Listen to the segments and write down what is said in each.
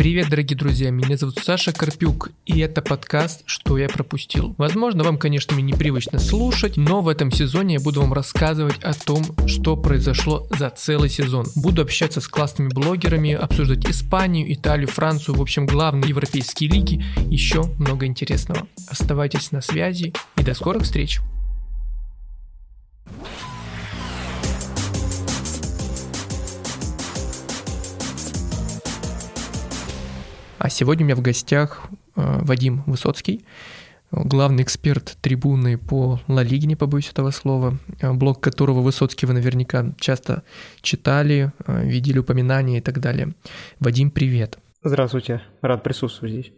Привет, дорогие друзья, меня зовут Саша Карпюк, и это подкаст «Что я пропустил». Возможно, вам, конечно, мне непривычно слушать, но в этом сезоне я буду вам рассказывать о том, что произошло за целый сезон. Буду общаться с классными блогерами, обсуждать Испанию, Италию, Францию, в общем, главные европейские лиги, еще много интересного. Оставайтесь на связи и до скорых встреч! А сегодня у меня в гостях э, Вадим Высоцкий, главный эксперт трибуны по Ла Лиге, не побоюсь этого слова, э, блог которого Высоцкий вы наверняка часто читали, э, видели упоминания и так далее. Вадим, привет. Здравствуйте, рад присутствовать здесь.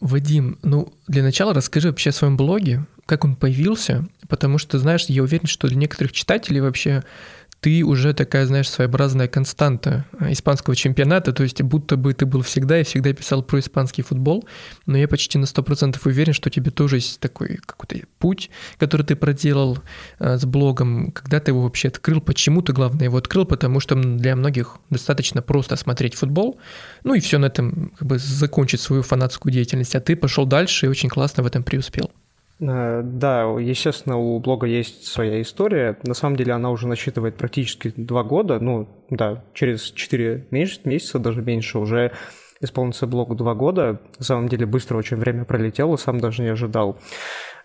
Вадим, ну для начала расскажи вообще о своем блоге, как он появился, потому что, знаешь, я уверен, что для некоторых читателей вообще ты уже такая, знаешь, своеобразная константа э, испанского чемпионата, то есть будто бы ты был всегда и всегда писал про испанский футбол, но я почти на 100% уверен, что тебе тоже есть такой какой-то путь, который ты проделал э, с блогом, когда ты его вообще открыл, почему ты, главное, его открыл, потому что для многих достаточно просто смотреть футбол, ну и все на этом как бы закончить свою фанатскую деятельность, а ты пошел дальше и очень классно в этом преуспел. Э, да, естественно, у блога есть своя история. На самом деле она уже насчитывает практически два года. Ну, да, через четыре месяца, даже меньше, уже исполнится блогу два года. На самом деле быстро очень время пролетело, сам даже не ожидал.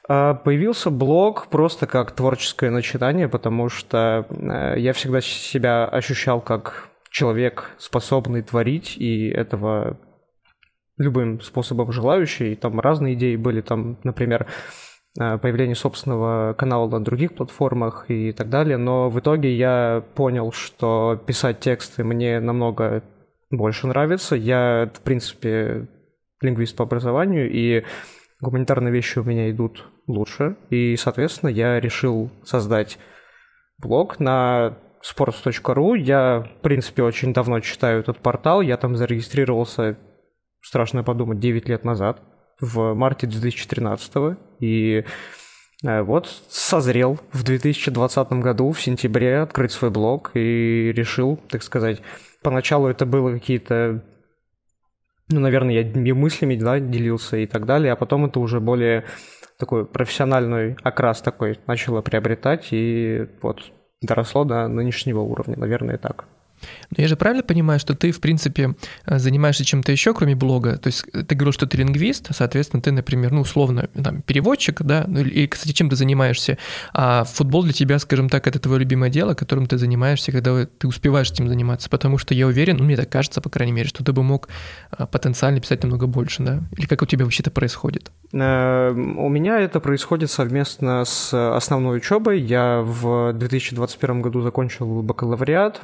А, появился блог просто как творческое начинание, потому что э, я всегда себя ощущал как человек, способный творить, и этого любым способом желающий. Там разные идеи были, там, например, появление собственного канала на других платформах и так далее. Но в итоге я понял, что писать тексты мне намного больше нравится. Я, в принципе, лингвист по образованию, и гуманитарные вещи у меня идут лучше. И, соответственно, я решил создать блог на sports.ru. Я, в принципе, очень давно читаю этот портал. Я там зарегистрировался страшно подумать, 9 лет назад, в марте 2013 и э, вот созрел в 2020 году, в сентябре, открыть свой блог и решил, так сказать, поначалу это было какие-то, ну, наверное, я мыслями, да, делился и так далее, а потом это уже более такой профессиональный окрас такой начало приобретать, и вот доросло до нынешнего уровня, наверное, так. Но я же правильно понимаю, что ты, в принципе, э, занимаешься чем-то еще, кроме блога? То есть ты говорил, что ты лингвист, соответственно, ты, например, ну, условно, там, переводчик, да, ну, и, кстати, чем ты занимаешься? А футбол для тебя, скажем так, это твое любимое дело, которым ты занимаешься, когда ты успеваешь этим заниматься, потому что я уверен, ну, мне так кажется, по крайней мере, что ты бы мог э, потенциально писать намного больше, да? Или как у тебя вообще это происходит? Э, у меня это происходит совместно с основной учебой. Я в 2021 году закончил бакалавриат,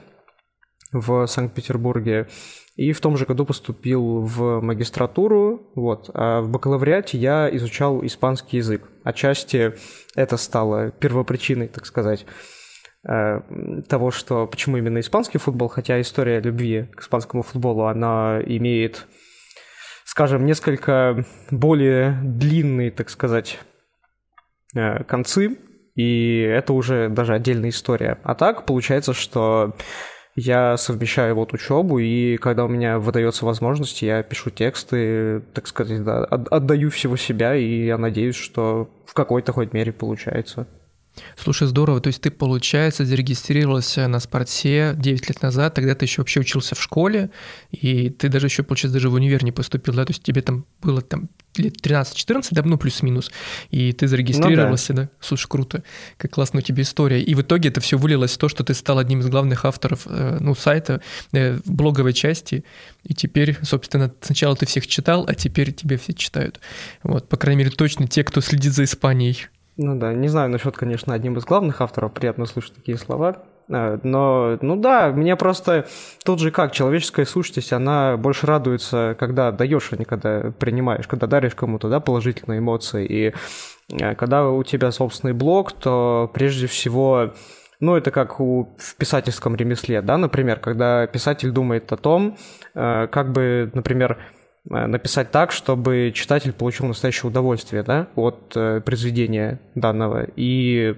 в Санкт-Петербурге. И в том же году поступил в магистратуру, вот. А в бакалавриате я изучал испанский язык. Отчасти это стало первопричиной, так сказать, э, того, что почему именно испанский футбол, хотя история любви к испанскому футболу, она имеет, скажем, несколько более длинные, так сказать, э, концы, и это уже даже отдельная история. А так получается, что я совмещаю вот учебу, и когда у меня выдается возможность, я пишу тексты, так сказать, да, отдаю всего себя, и я надеюсь, что в какой-то хоть мере получается. Слушай, здорово. То есть ты, получается, зарегистрировался на спорте 9 лет назад, тогда ты еще вообще учился в школе, и ты даже еще, получается, даже в универ не поступил, да? То есть тебе там было там лет 13-14, да, ну плюс-минус, и ты зарегистрировался, ну, да. да? Слушай, круто, как классная у тебя история. И в итоге это все вылилось в то, что ты стал одним из главных авторов, э, ну, сайта, э, блоговой части, и теперь, собственно, сначала ты всех читал, а теперь тебя все читают. Вот, по крайней мере, точно те, кто следит за Испанией. Ну да, не знаю насчет, конечно, одним из главных авторов, приятно слышать такие слова. Э, но, ну да, мне просто тут же как, человеческая сущность, она больше радуется, когда даешь, а не когда принимаешь, когда даришь кому-то, да, положительные эмоции. И э, когда у тебя собственный блог, то прежде всего ну, это как у, в писательском ремесле, да, например, когда писатель думает о том, э, как бы, например, написать так, чтобы читатель получил настоящее удовольствие да, от э, произведения данного. И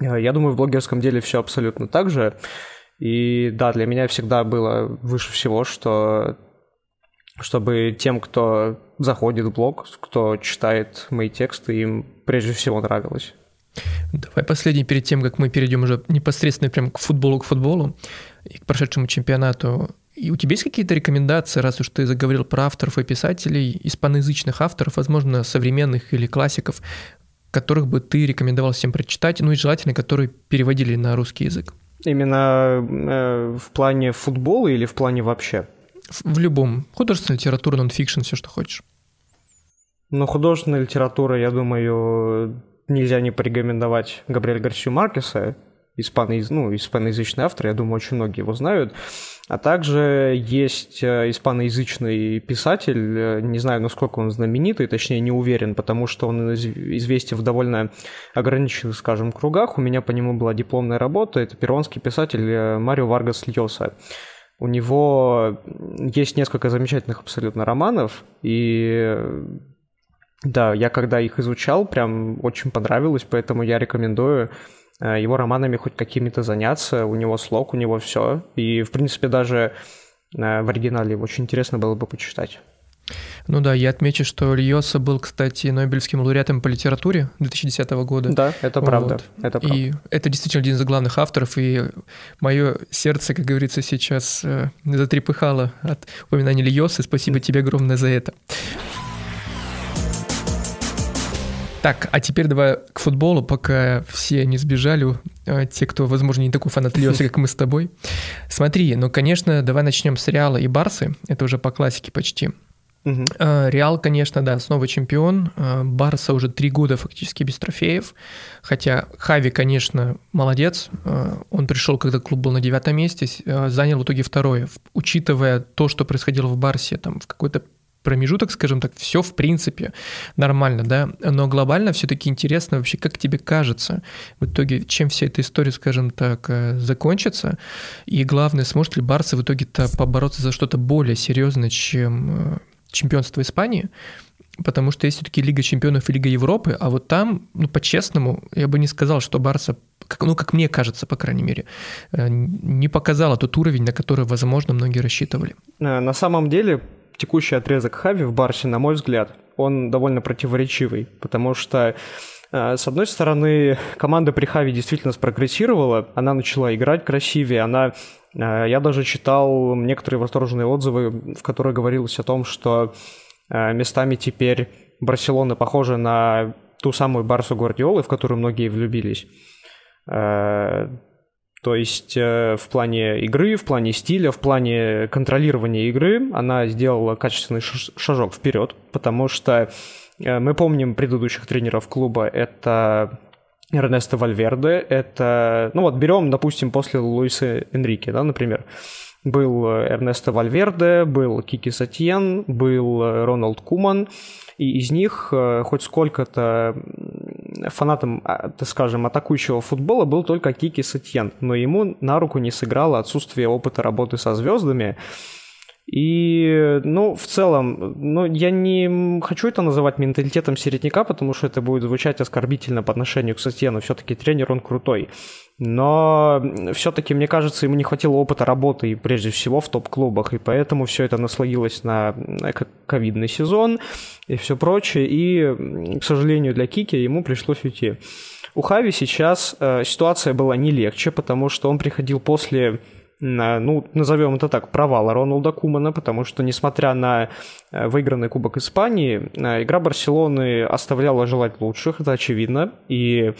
э, я думаю, в блогерском деле все абсолютно так же. И да, для меня всегда было выше всего, что чтобы тем, кто заходит в блог, кто читает мои тексты, им прежде всего нравилось. Давай последний перед тем, как мы перейдем уже непосредственно прям к футболу, к футболу и к прошедшему чемпионату. И у тебя есть какие-то рекомендации, раз уж ты заговорил про авторов и писателей, испаноязычных авторов, возможно, современных или классиков, которых бы ты рекомендовал всем прочитать, ну и желательно, которые переводили на русский язык? Именно э, в плане футбола или в плане вообще? В, в любом. Художественная литература, нонфикшн, все, что хочешь. Ну, художественная литература, я думаю, нельзя не порекомендовать Габриэль Гарсию Маркеса, испанояз... ну, испаноязычный автор, я думаю, очень многие его знают. А также есть э, испаноязычный писатель, э, не знаю, насколько он знаменитый, точнее не уверен, потому что он известен в довольно ограниченных, скажем, кругах. У меня по нему была дипломная работа, это перуанский писатель э, Марио Варгас Льоса. У него есть несколько замечательных абсолютно романов, и да, я когда их изучал, прям очень понравилось, поэтому я рекомендую его романами хоть какими-то заняться, у него слог, у него все. И, в принципе, даже э, в оригинале его очень интересно было бы почитать. Ну да, я отмечу, что Льоса был, кстати, Нобелевским лауреатом по литературе 2010 года. Да, это правда. Вот. Это правда. И это действительно один из главных авторов, и мое сердце, как говорится, сейчас э, затрепыхало от упоминания Льосы. Спасибо тебе огромное за это. Так, а теперь давай к футболу, пока все не сбежали, а, те, кто, возможно, не такой фанат Льоса, как мы с тобой. Смотри, ну, конечно, давай начнем с Реала и Барсы, это уже по классике почти. Угу. Реал, конечно, да, снова чемпион. А, Барса уже три года фактически без трофеев. Хотя Хави, конечно, молодец. Он пришел, когда клуб был на девятом месте, занял в итоге второе. Учитывая то, что происходило в Барсе там в какой-то промежуток, скажем так, все в принципе нормально, да, но глобально все-таки интересно вообще, как тебе кажется, в итоге, чем вся эта история, скажем так, э, закончится, и главное, сможет ли Барса в итоге-то побороться за что-то более серьезное, чем э, чемпионство Испании, потому что есть все-таки Лига чемпионов и Лига Европы, а вот там, ну, по-честному, я бы не сказал, что Барса, как, ну, как мне кажется, по крайней мере, э, не показала тот уровень, на который, возможно, многие рассчитывали. На самом деле, текущий отрезок Хави в Барсе, на мой взгляд, он довольно противоречивый, потому что э, с одной стороны, команда при Хави действительно спрогрессировала, она начала играть красивее, она... Э, я даже читал некоторые восторженные отзывы, в которых говорилось о том, что э, местами теперь Барселона похожа на ту самую Барсу Гвардиолы, в которую многие влюбились. То есть э, в плане игры, в плане стиля, в плане контролирования игры она сделала качественный шажок вперед, потому что э, мы помним предыдущих тренеров клуба, это Эрнесто Вальверде, это, ну вот берем, допустим, после Луиса Энрике, да, например, был Эрнесто Вальверде, был Кике Сетьен, был Роналд Куман, и из них э, хоть сколько-то фанатом, а, так скажем, атакующего футбола был только Кике Сетьен, но ему на руку не сыграло отсутствие опыта работы со звездами, и, ну, в целом, ну, я не хочу это называть менталитетом середняка, потому что это будет звучать оскорбительно по отношению к Сатьену. Все-таки тренер, он крутой. Но все-таки, мне кажется, ему не хватило опыта работы, и прежде всего, в топ-клубах, и поэтому все это наслоилось на ковидный сезон и все прочее, и, к сожалению, для Кики ему пришлось уйти. У Хави сейчас э, ситуация была не легче, потому что он приходил после ну, назовем это так, провала Роналда Кумана, потому что, несмотря на э, выигранный Кубок Испании, э, игра Барселоны оставляла желать лучших, это очевидно, и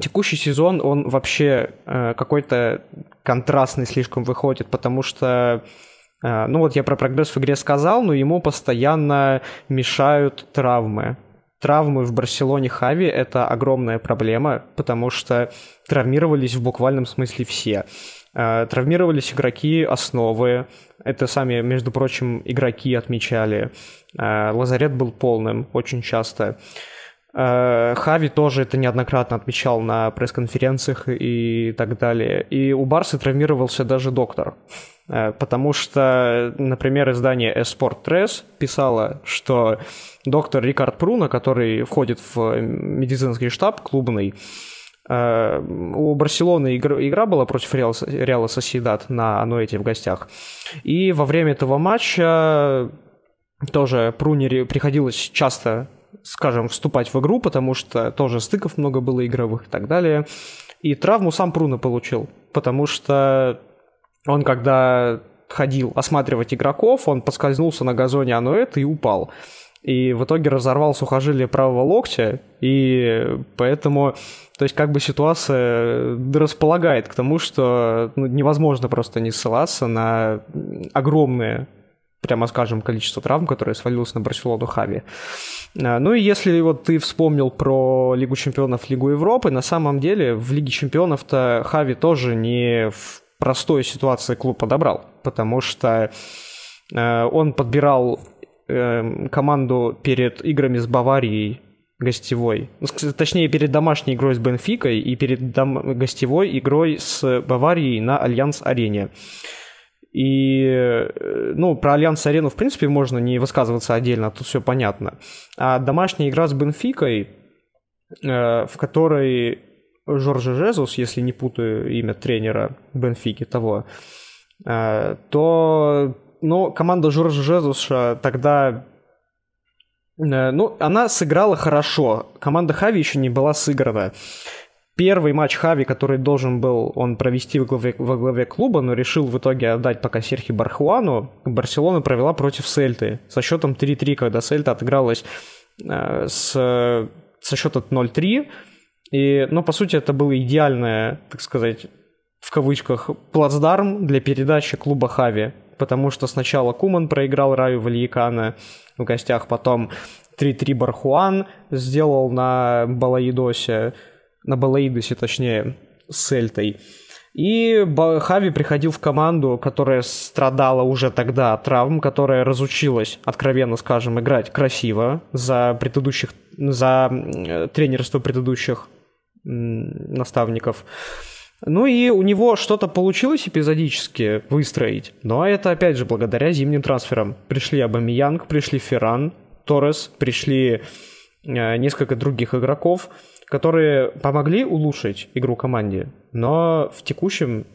текущий сезон, он вообще э, какой-то контрастный слишком выходит, потому что ну вот я про прогресс в игре сказал, но ему постоянно мешают травмы травмы в Барселоне Хави – это огромная проблема, потому что травмировались в буквальном смысле все. Э, травмировались игроки основы, это сами, между прочим, игроки отмечали. Э, лазарет был полным очень часто. Э, Хави тоже это неоднократно отмечал на пресс-конференциях и так далее. И у Барса травмировался даже доктор. Э, потому что, например, издание Esport Tres писало, что доктор Рикард Пруна, который входит в медицинский штаб клубный, Э, у Барселоны игра была против Реала Соседат на Ануэте в гостях. И во время этого матча тоже Прунери приходилось часто, скажем, вступать в игру, потому что тоже стыков много было игровых и так далее. И травму сам Пруно получил, потому что он, когда ходил осматривать игроков, он поскользнулся на газоне Ануэт и упал и в итоге разорвал сухожилие правого локтя, и поэтому, то есть как бы ситуация располагает к тому, что ну, невозможно просто не ссылаться на огромное прямо скажем, количество травм, которое свалилось на Барселону Хави. А, ну и если вот ты вспомнил про Лигу Чемпионов, Лигу Европы, на самом деле в Лиге Чемпионов-то Хави тоже не в простой ситуации клуб подобрал, потому что а, он подбирал э, команду перед играми с Баварией гостевой. Ну, точнее, перед домашней игрой с Бенфикой и перед дом... гостевой игрой с Баварией на Альянс-арене. И, э, ну, про Альянс-арену, в принципе, можно не высказываться отдельно, тут все понятно. А домашняя игра с Бенфикой, э, в которой Жоржа Жезус, если не путаю имя тренера Бенфики того, э, то но команда Жоржа Жезуша тогда ну, она сыграла хорошо. Команда Хави еще не была сыграна. Первый матч Хави, который должен был он провести во главе, во главе клуба, но решил в итоге отдать пока Серхи Бархуану, Барселона провела против Сельты. Со счетом 3-3, когда Сельта отыгралась э, с, со счета 0-3. И, ну, по сути, это было идеальное, так сказать, в кавычках, плацдарм для передачи клуба Хави. Потому что сначала Куман проиграл Раю Вальякана в гостях, потом 3-3 Бархуан сделал на Балаидосе, на Балаидосе точнее, с Эльтой. И Хави приходил в команду, которая страдала уже тогда от травм, которая разучилась, откровенно скажем, играть красиво за предыдущих, за тренерство предыдущих наставников. Ну и у него что-то получилось эпизодически выстроить, но это опять же благодаря зимним трансферам. Пришли Абамиянг, пришли Ферран, Торрес, пришли э, несколько других игроков, которые помогли улучшить игру команде, но в текущем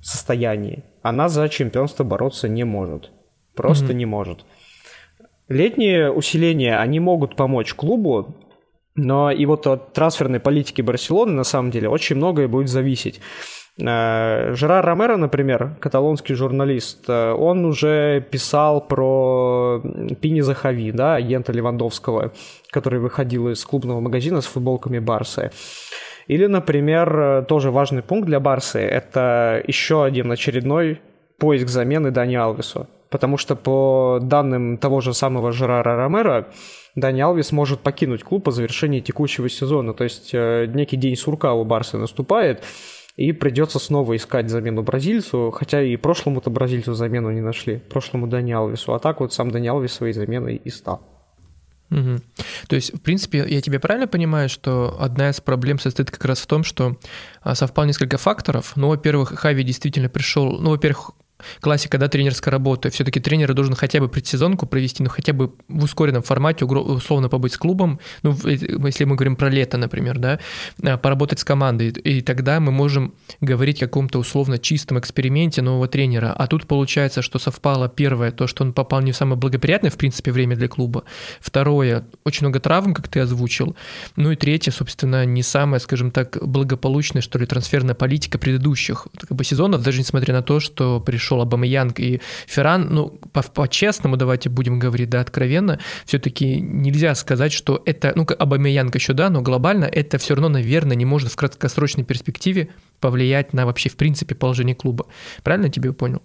состоянии она за чемпионство бороться не может. Просто mm-hmm. не может. Летние усиления, они могут помочь клубу но и вот от трансферной политики Барселоны на самом деле очень многое будет зависеть. Э, Жерар Ромеро, например, каталонский журналист, э, он уже писал про Пини Захави, да, агента Левандовского, который выходил из клубного магазина с футболками Барсы. Или, например, тоже важный пункт для Барсы – это еще один очередной поиск замены Дани Алвесу. Потому что по данным того же самого Жерара Ромеро, Дани Алвис может покинуть клуб по завершении текущего сезона. То есть э, некий день сурка у Барса наступает, и придется снова искать замену бразильцу, хотя и прошлому-то бразильцу замену не нашли, прошлому Дани Алвису, а так вот сам Дани Алвис своей заменой и стал. Угу. То есть, в принципе, я тебя правильно понимаю, что одна из проблем состоит как раз в том, что а, совпало несколько факторов. Ну, во-первых, Хави действительно пришел, ну, во-первых, классика, да, тренерской работы. Все-таки тренер должен хотя бы предсезонку провести, ну, хотя бы в ускоренном формате, условно побыть с клубом, ну, если мы говорим про лето, например, да, а, поработать с командой, и тогда мы можем говорить о каком-то условно чистом эксперименте нового тренера. А тут получается, что совпало первое, то, что он попал не в самое благоприятное, в принципе, время для клуба. Второе, очень много травм, как ты озвучил. Ну и третье, собственно, не самая, скажем так, благополучная, что ли, трансферная политика предыдущих как бы, сезонов, даже несмотря на то, что пришел пришел Абамаянг и Ферран, ну, по-честному, давайте будем говорить, да, откровенно, все-таки нельзя сказать, что это, ну, Абамаянг еще, да, но глобально это все равно, наверное, не может в краткосрочной перспективе повлиять на вообще, в принципе, положение клуба. Правильно я тебе понял?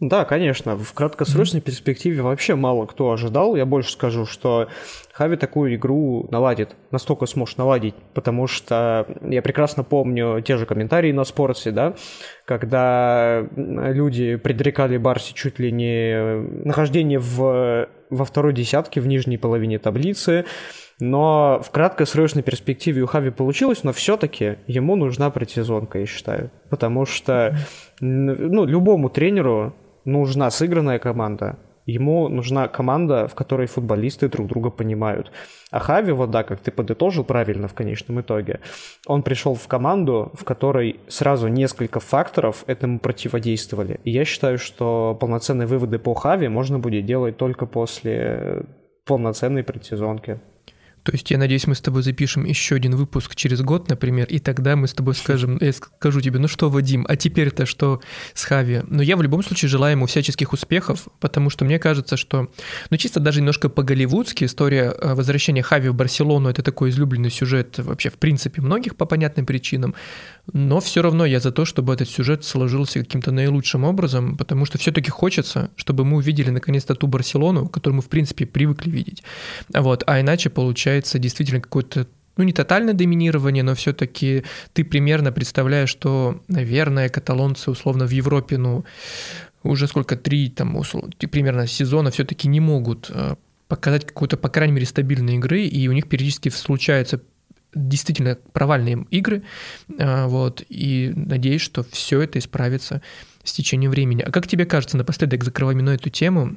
Да, конечно. В краткосрочной mm-hmm. перспективе вообще мало кто ожидал. Я больше скажу, что Хави такую игру наладит, настолько сможет наладить, потому что я прекрасно помню те же комментарии на спорте, да, когда люди предрекали Барси чуть ли не нахождение в, во второй десятке, в нижней половине таблицы, но в краткосрочной перспективе у Хави получилось, но все-таки ему нужна предсезонка, я считаю. Потому что ну, любому тренеру нужна сыгранная команда, Ему нужна команда, в которой футболисты друг друга понимают. А Хави, вот да, как ты подытожил правильно в конечном итоге, он пришел в команду, в которой сразу несколько факторов этому противодействовали. И я считаю, что полноценные выводы по Хави можно будет делать только после полноценной предсезонки. То есть я надеюсь, мы с тобой запишем еще один выпуск через год, например, и тогда мы с тобой скажем, я скажу тебе, ну что, Вадим, а теперь-то что с Хави? Но я в любом случае желаю ему всяческих успехов, потому что мне кажется, что, ну чисто даже немножко по-голливудски история э, возвращения Хави в Барселону, это такой излюбленный сюжет вообще в принципе многих по понятным причинам, но все равно я за то, чтобы этот сюжет сложился каким-то наилучшим образом, потому что все-таки хочется, чтобы мы увидели наконец-то ту Барселону, которую мы в принципе привыкли видеть. Вот, а иначе получается действительно какое-то ну, не тотальное доминирование, но все-таки ты примерно представляешь, что, наверное, каталонцы условно в Европе, ну, уже сколько, три там, условно, примерно сезона все-таки не могут э, показать какую-то, по крайней мере, стабильной игры, и у них периодически случаются действительно провальные игры, э, вот, и надеюсь, что все это исправится с течением времени. А как тебе кажется, напоследок, закрывая именно эту тему,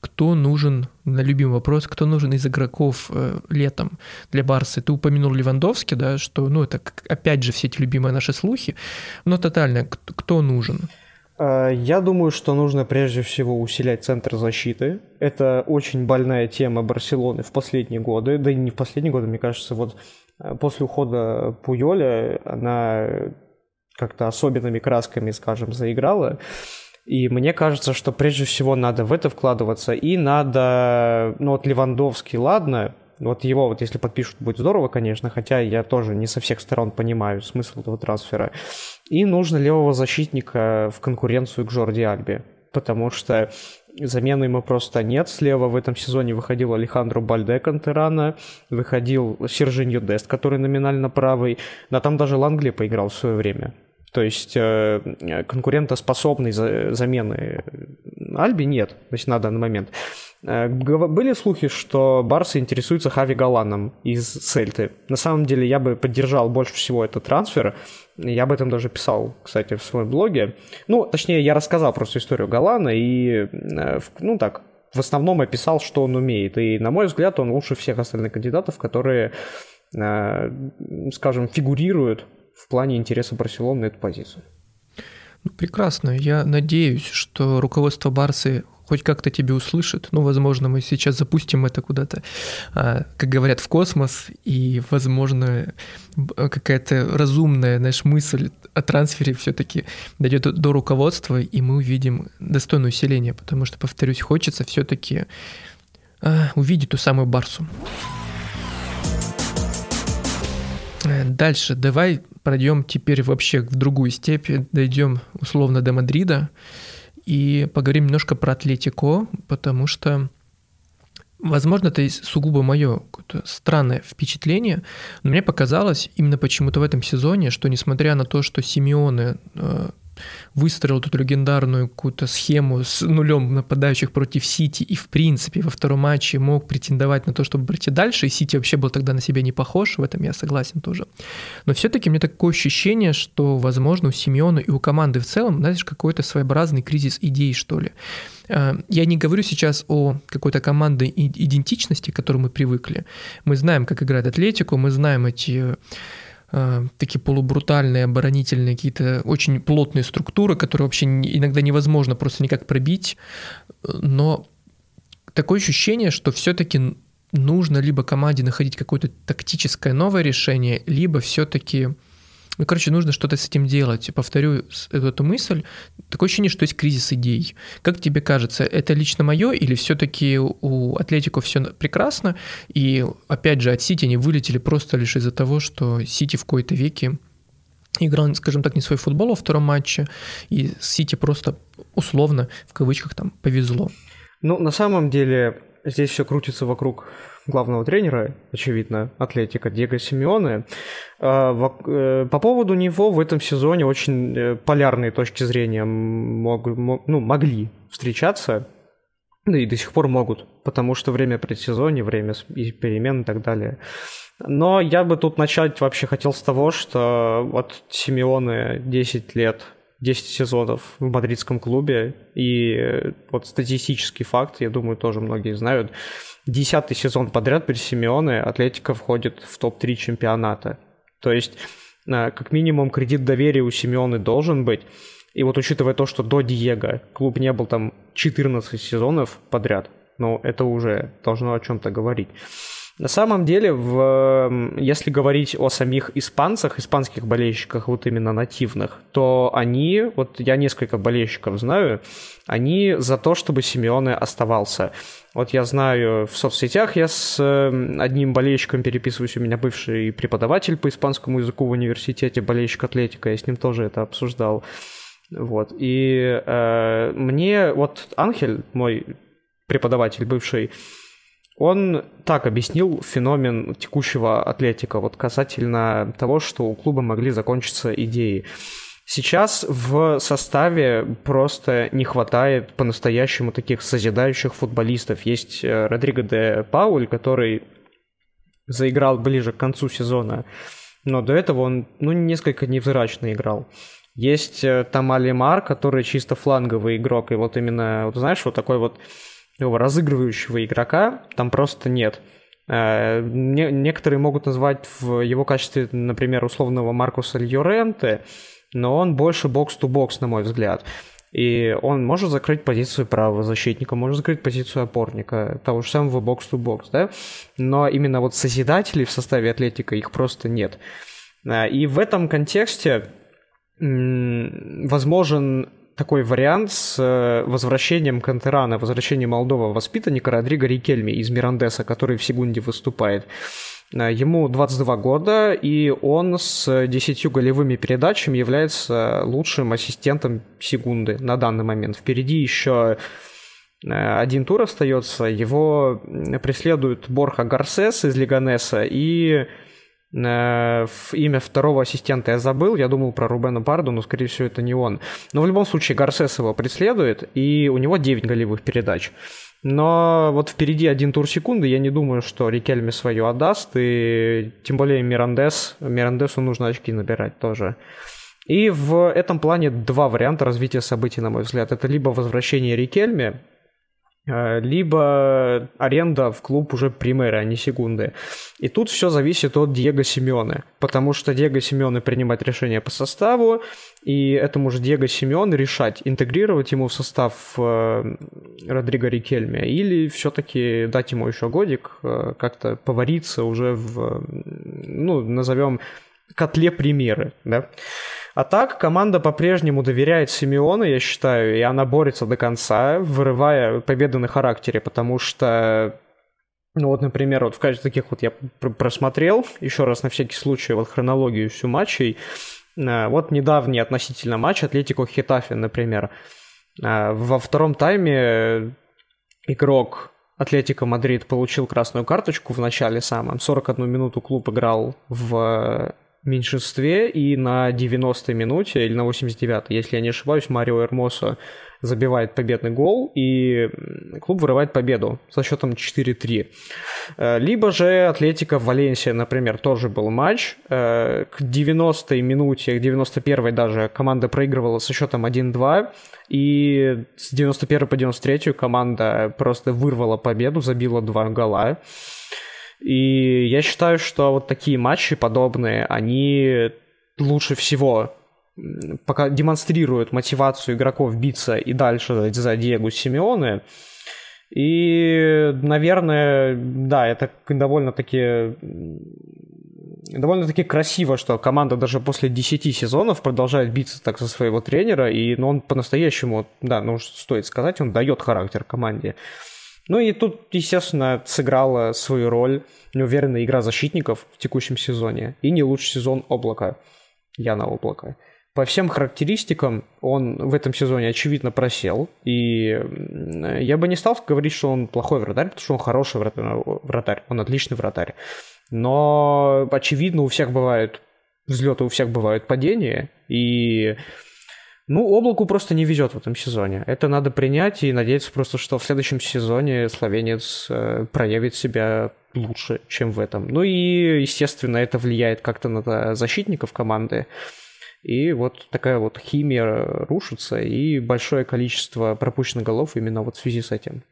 кто нужен, на любимый вопрос, кто нужен из игроков э, летом для Барсы. Ты упомянул Левандовский, да, что, ну, это опять же все эти любимые наши слухи, но тотально, кто, кто нужен? Э, я думаю, что нужно прежде всего усилять центр защиты. Это очень больная тема Барселоны в последние годы, да и не в последние годы, мне кажется, вот э, после ухода Пуйоля она как-то особенными красками, скажем, заиграла. И мне кажется, что прежде всего надо в это вкладываться, и надо, ну вот Левандовский, ладно, вот его вот если подпишут, будет здорово, конечно, хотя я тоже не со всех сторон понимаю смысл этого трансфера. И нужно левого защитника в конкуренцию к Жорди Альбе, потому что замены ему просто нет. Слева в этом сезоне выходил Алехандро Бальде Кантерана, выходил Сержиньо Дест, который номинально правый, да там даже Лангли поиграл в свое время. То есть э, конкурентоспособной замены Альби нет значит, на данный момент. Э, были слухи, что Барса интересуется Хави Галаном из Сельты. На самом деле я бы поддержал больше всего этот трансфер. Я об этом даже писал, кстати, в своем блоге. Ну, точнее, я рассказал просто историю Галана и, э, ну так, в основном описал, что он умеет. И, на мой взгляд, он лучше всех остальных кандидатов, которые, скажем, фигурируют в плане интереса Барселоны эту позицию. Ну, прекрасно. Я надеюсь, что руководство Барсы хоть как-то тебе услышит. Ну, возможно, мы сейчас запустим это куда-то, а, как говорят, в космос, и, возможно, какая-то разумная, знаешь, мысль о трансфере все-таки дойдет до руководства, и мы увидим достойное усиление, потому что, повторюсь, хочется все-таки а, увидеть ту самую Барсу. Э, дальше давай пройдем теперь вообще в другую степь, дойдем условно до Мадрида и поговорим немножко про Атлетико, потому что Возможно, это сугубо мое странное впечатление, но мне показалось именно почему-то в этом сезоне, что несмотря на то, что Симеоне э, выстроил эту легендарную какую-то схему с нулем нападающих против Сити и, в принципе, во втором матче мог претендовать на то, чтобы пройти дальше, и Сити вообще был тогда на себя не похож, в этом я согласен тоже. Но все-таки мне такое ощущение, что, возможно, у Симеона и у команды в целом, знаешь, какой-то своеобразный кризис идей, что ли. Э, я не говорю сейчас о какой-то командной идентичности, к которой мы привыкли. Мы знаем, как играет Атлетику, мы знаем эти Э, такие полубрутальные, оборонительные, какие-то очень плотные структуры, которые вообще иногда невозможно просто никак пробить. Но такое ощущение, что все-таки нужно либо команде находить какое-то тактическое новое решение, либо все-таки ну, короче, нужно что-то с этим делать. Повторю эту мысль. Такое ощущение, что есть кризис идей. Как тебе кажется, это лично мое или все-таки у Атлетико все прекрасно? И опять же, от Сити они вылетели просто лишь из-за того, что Сити в кои-то веке играл, скажем так, не свой футбол во втором матче, и Сити просто условно, в кавычках, там повезло. Ну, на самом деле, здесь все крутится вокруг главного тренера, очевидно, Атлетика Диего Симеоне. А, э, по поводу него в этом сезоне очень э, полярные точки зрения мог, ну, могли встречаться, да и до сих пор могут, потому что время предсезонья, время перемен и так далее. Но я бы тут начать вообще хотел с того, что вот Симеоне 10 лет 10 сезонов в мадридском клубе. И вот статистический факт, я думаю, тоже многие знают. Десятый сезон подряд при Симеоне Атлетика входит в топ-3 чемпионата. То есть, э, как минимум, кредит доверия у Симеоны должен быть. И вот учитывая то, что до Диего клуб не был там 14 сезонов подряд, ну, это уже должно о чем-то говорить. На самом деле, в, если говорить о самих испанцах, испанских болельщиках, вот именно нативных, то они, вот я несколько болельщиков знаю, они за то, чтобы Симеоне оставался. Вот я знаю в соцсетях, я с одним болельщиком переписываюсь, у меня бывший преподаватель по испанскому языку в университете, болельщик Атлетика, я с ним тоже это обсуждал. Вот, и э, мне вот Анхель, мой преподаватель бывший, он так объяснил феномен текущего атлетика, вот касательно того, что у клуба могли закончиться идеи. Сейчас в составе просто не хватает по-настоящему таких созидающих футболистов. Есть э, Родриго де Пауль, который заиграл ближе к концу сезона, но до этого он ну, несколько невзрачно играл. Есть э, Тамали Мар, который чисто фланговый игрок, и вот именно, вот знаешь, вот такой вот разыгрывающего игрока там просто нет. Э, некоторые могут назвать в его качестве, например, условного Маркуса Льоренте, но он больше бокс-то-бокс, на мой взгляд. И он может закрыть позицию правого защитника, может закрыть позицию опорника, того же самого бокс-то-бокс, да? Но именно вот созидателей в составе Атлетика их просто нет. Э, и в этом контексте возможен такой вариант с э, возвращением Кантерана, возвращением молодого воспитанника Родриго Рикельми из Мирандеса, который в Сегунде выступает. Э, ему 22 года, и он с 10 голевыми передачами является лучшим ассистентом Сегунды на данный момент. Впереди еще э, один тур остается, его преследует Борха Гарсес из Лиганеса и имя второго ассистента я забыл, я думал про Рубена Парду, но, скорее всего, это не он. Но в любом случае Гарсес его преследует, и у него 9 голевых передач. Но вот впереди один тур секунды, я не думаю, что Рикельме свое отдаст, и тем более Мирандес, Мирандесу нужно очки набирать тоже. И в этом плане два варианта развития событий, на мой взгляд. Это либо возвращение Рикельме, Э, либо аренда в клуб уже примеры, а не секунды. И тут все зависит от Диего Симеоне, потому что Диего Симеоне принимает решение по составу, и этому же Диего Симеоне решать, интегрировать ему в состав э, Родриго Рикельме или все-таки дать ему еще годик, э, как-то повариться уже в, ну, назовем, котле примеры, да. А так, команда по-прежнему доверяет Симеону, я считаю, и она борется до конца, вырывая победы на характере, потому что ну вот, например, вот в качестве таких вот я просмотрел еще раз на всякий случай вот хронологию всю матчей. Э, вот недавний относительно матч Атлетико Хитафи, например. Э, во втором тайме игрок Атлетико Мадрид получил красную карточку в начале самом. 41 минуту клуб играл в меньшинстве, и на 90-й минуте, или на 89-й, если я не ошибаюсь, Марио Эрмосо забивает победный гол, и клуб вырывает победу со счетом 4-3. Э, либо же Атлетико Валенсия, например, тоже был матч. Э, к 90-й минуте, к 91-й даже команда проигрывала со счетом 1-2, и с 91 по 93 команда просто вырвала победу, забила два гола. И я считаю, что вот такие матчи подобные, они лучше всего пока демонстрируют мотивацию игроков биться и дальше за Диего Симеоне. И, наверное, да, это довольно-таки довольно-таки красиво, что команда даже после 10 сезонов продолжает биться так за своего тренера, и ну, он по-настоящему, да, ну, стоит сказать, он дает характер команде. Ну и тут, естественно, сыграла свою роль неуверенная игра защитников в текущем сезоне и не лучший сезон облака. Яна облака. По всем характеристикам он в этом сезоне очевидно просел, и я бы не стал говорить, что он плохой вратарь, потому что он хороший вратарь, он отличный вратарь. Но очевидно у всех бывают взлеты, у всех бывают падения, и ну, облаку просто не везет в этом сезоне. Это надо принять и надеяться просто, что в следующем сезоне словенец э, проявит себя лучше, чем в этом. Ну и, естественно, это влияет как-то на защитников команды. И вот такая вот химия рушится, и большое количество пропущенных голов именно вот в связи с этим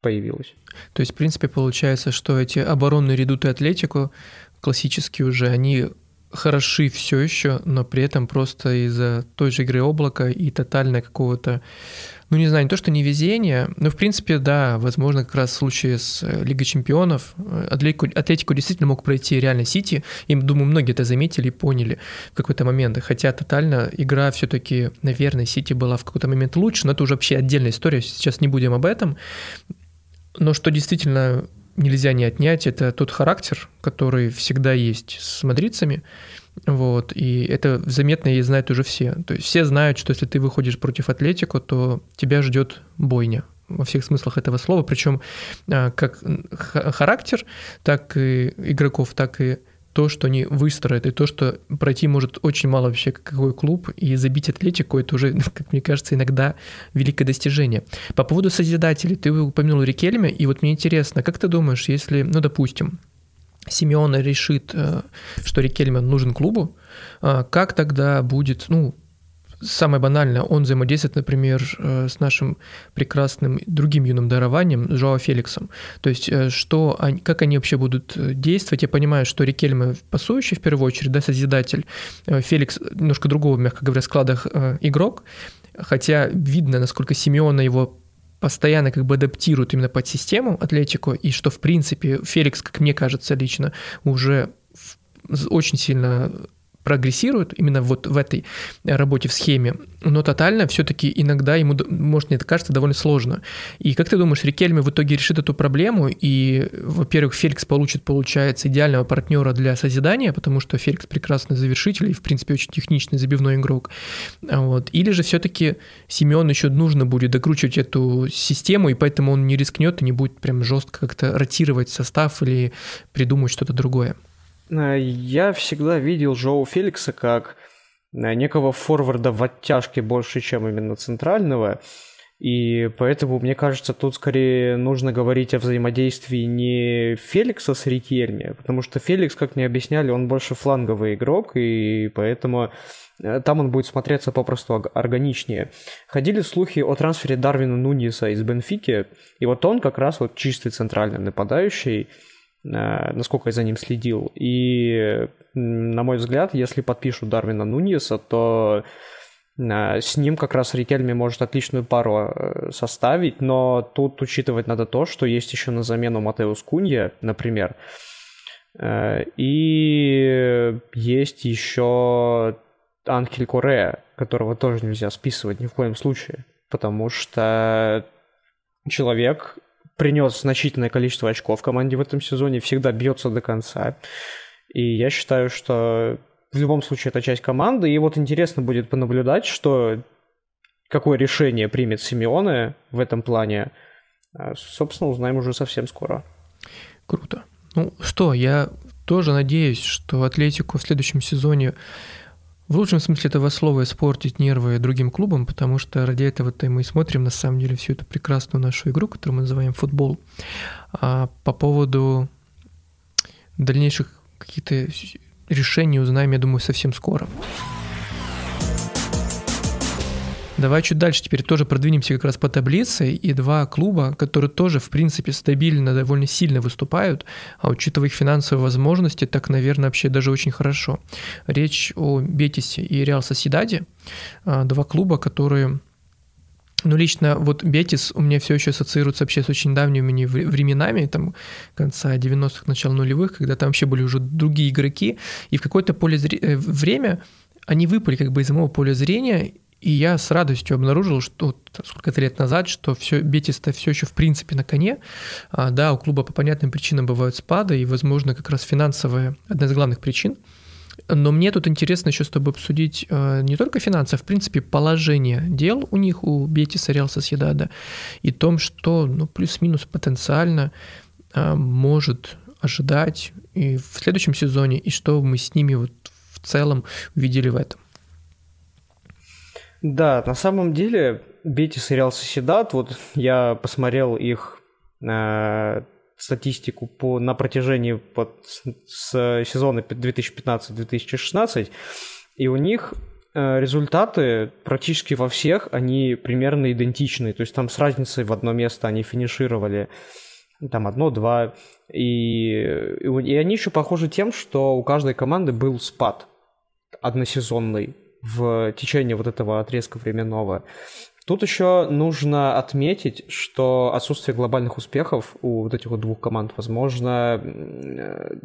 появилось. То есть, в принципе, получается, что эти оборонные редуты Атлетику классические уже, они хороши все еще, но при этом просто из-за той же игры облака и тотальной какого-то, ну не знаю, не то что невезение, но в принципе, да, возможно, как раз в случае с э, Лигой Чемпионов э, Атлетику, Атлетику действительно мог пройти реально Сити, и, думаю, многие это заметили и поняли в какой-то момент, хотя тотально игра все-таки, наверное, Сити была в какой-то момент лучше, но это уже вообще отдельная история, сейчас не будем об этом, но что действительно нельзя не отнять, это тот характер, который всегда есть с мадридцами, вот, и это заметно и знают уже все. То есть все знают, что если ты выходишь против Атлетику, то тебя ждет бойня во всех смыслах этого слова, причем а, как характер, так и игроков, так и то, что они выстроят, и то, что пройти может очень мало вообще какой клуб, и забить атлетику, это уже, как мне кажется, иногда великое достижение. По поводу Созидателей, ты упомянул Рикельме, и вот мне интересно, как ты думаешь, если, ну, допустим, Симеона решит, э, что Рикельмен нужен клубу, а как тогда будет, ну, самое банальное, он взаимодействует, например, э, с нашим прекрасным другим юным дарованием, Жоао Феликсом. То есть, э, что, как они вообще будут э, действовать? Я понимаю, что Рикельме пасующий в первую очередь, да, созидатель. Феликс немножко другого, мягко говоря, складах игрок, хотя видно, насколько Симеона его постоянно как бы адаптирует именно под систему Атлетику, и что, в принципе, Феликс, как мне кажется лично, уже очень сильно прогрессирует именно вот в этой работе в схеме, но тотально все-таки иногда ему, может, мне это кажется, довольно сложно. И как ты думаешь, Рикельме в итоге решит эту проблему, и, во-первых, Феликс получит, получается, идеального партнера для созидания, потому что Феликс прекрасный завершитель и, в принципе, очень техничный забивной игрок. Вот. Или же все-таки Семен еще нужно будет докручивать эту систему, и поэтому он не рискнет и не будет прям жестко как-то ротировать состав или придумать что-то другое. Э, я всегда видел Жоу Феликса как э, некого форварда в оттяжке больше, чем именно центрального. И поэтому, мне кажется, тут скорее нужно говорить о взаимодействии не Феликса с Рикельме, потому что Феликс, как мне объясняли, он больше фланговый игрок, и поэтому э, там он будет смотреться попросту органичнее. Ходили слухи о трансфере Дарвина Нуниса из Бенфики, и вот он как раз вот чистый центральный нападающий, насколько я за ним следил. И, на мой взгляд, если подпишут Дарвина Нуньеса, то э, с ним как раз Рикельми может отличную пару э, составить, но тут учитывать надо то, что есть еще на замену Матеус Кунья, например, и есть еще Анхель Корея, которого тоже нельзя списывать ни в коем случае, потому что человек принес значительное количество очков команде в этом сезоне, всегда бьется до конца. И я считаю, что в любом случае это часть команды. И вот интересно будет понаблюдать, что какое решение примет Симеоне в этом плане. А, собственно, узнаем уже совсем скоро. Круто. Ну что, я тоже надеюсь, что Атлетику в следующем сезоне в лучшем смысле этого слова испортить нервы другим клубам, потому что ради этого-то мы и смотрим на самом деле всю эту прекрасную нашу игру, которую мы называем футбол. А по поводу дальнейших каких-то решений узнаем, я думаю, совсем скоро. Давай чуть дальше теперь тоже продвинемся как раз по таблице. И два клуба, которые тоже, в принципе, стабильно, довольно сильно выступают, а учитывая их финансовые возможности, так, наверное, вообще даже очень хорошо. Речь о Бетисе и Реал Соседаде. А, два клуба, которые ну, лично вот Бетис у меня все еще ассоциируется вообще с очень давними временами, там, конца 90-х, начала нулевых, когда там вообще были уже другие игроки, и в какое-то поле зре... Э, время они выпали как бы из моего поля зрения, и я с радостью обнаружил, что сколько-то лет назад, что все, Бетис-то все еще в принципе на коне. А, да, у клуба по понятным причинам бывают спады, и, возможно, как раз финансовая одна из главных причин. Но мне тут интересно еще с тобой обсудить э, не только финансы, а в принципе положение дел у них, у Бетиса, Реал Соседада, и том, что ну, плюс-минус потенциально э, может ожидать и в следующем сезоне, и что мы с ними вот в целом увидели в этом. Да, на самом деле, Бетис и Реал Соседат, вот я посмотрел их э, статистику по, на протяжении под, с сезона 2015-2016, и у них э, результаты практически во всех, они примерно идентичны. То есть там с разницей в одно место они финишировали там одно-два. И, и они еще похожи тем, что у каждой команды был спад односезонный в течение вот этого отрезка временного. Тут еще нужно отметить, что отсутствие глобальных успехов у вот этих вот двух команд, возможно, э,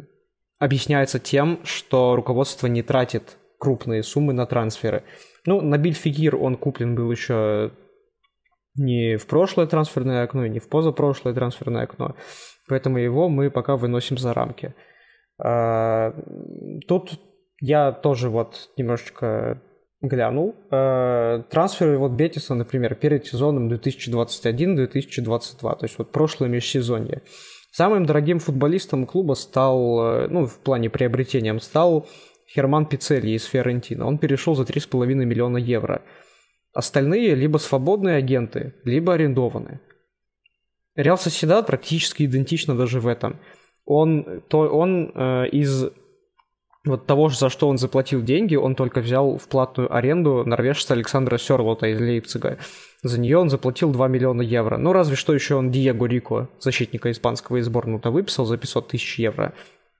объясняется тем, что руководство не тратит крупные суммы на трансферы. Ну, Набиль Фигир, он куплен был еще не в прошлое трансферное окно, не в позапрошлое трансферное окно, поэтому его мы пока выносим за рамки. А, тут я тоже вот немножечко глянул. А, трансферы вот Бетиса, например, перед сезоном 2021-2022, то есть вот прошлое межсезонье. Самым дорогим футболистом клуба стал, э, ну, в плане приобретением, стал Херман Пицелли из Фиорентино. Он перешел за 3,5 миллиона евро. Остальные либо свободные агенты, либо арендованы. Реал Соседат практически идентично даже в этом. Он, то, он э, из вот того, за что он заплатил деньги, он только взял в платную аренду норвежца Александра Серлота из Лейпцига. За нее он заплатил 2 миллиона евро. Ну, разве что еще он Диего Рико, защитника испанского из Борнута, выписал за 500 тысяч евро.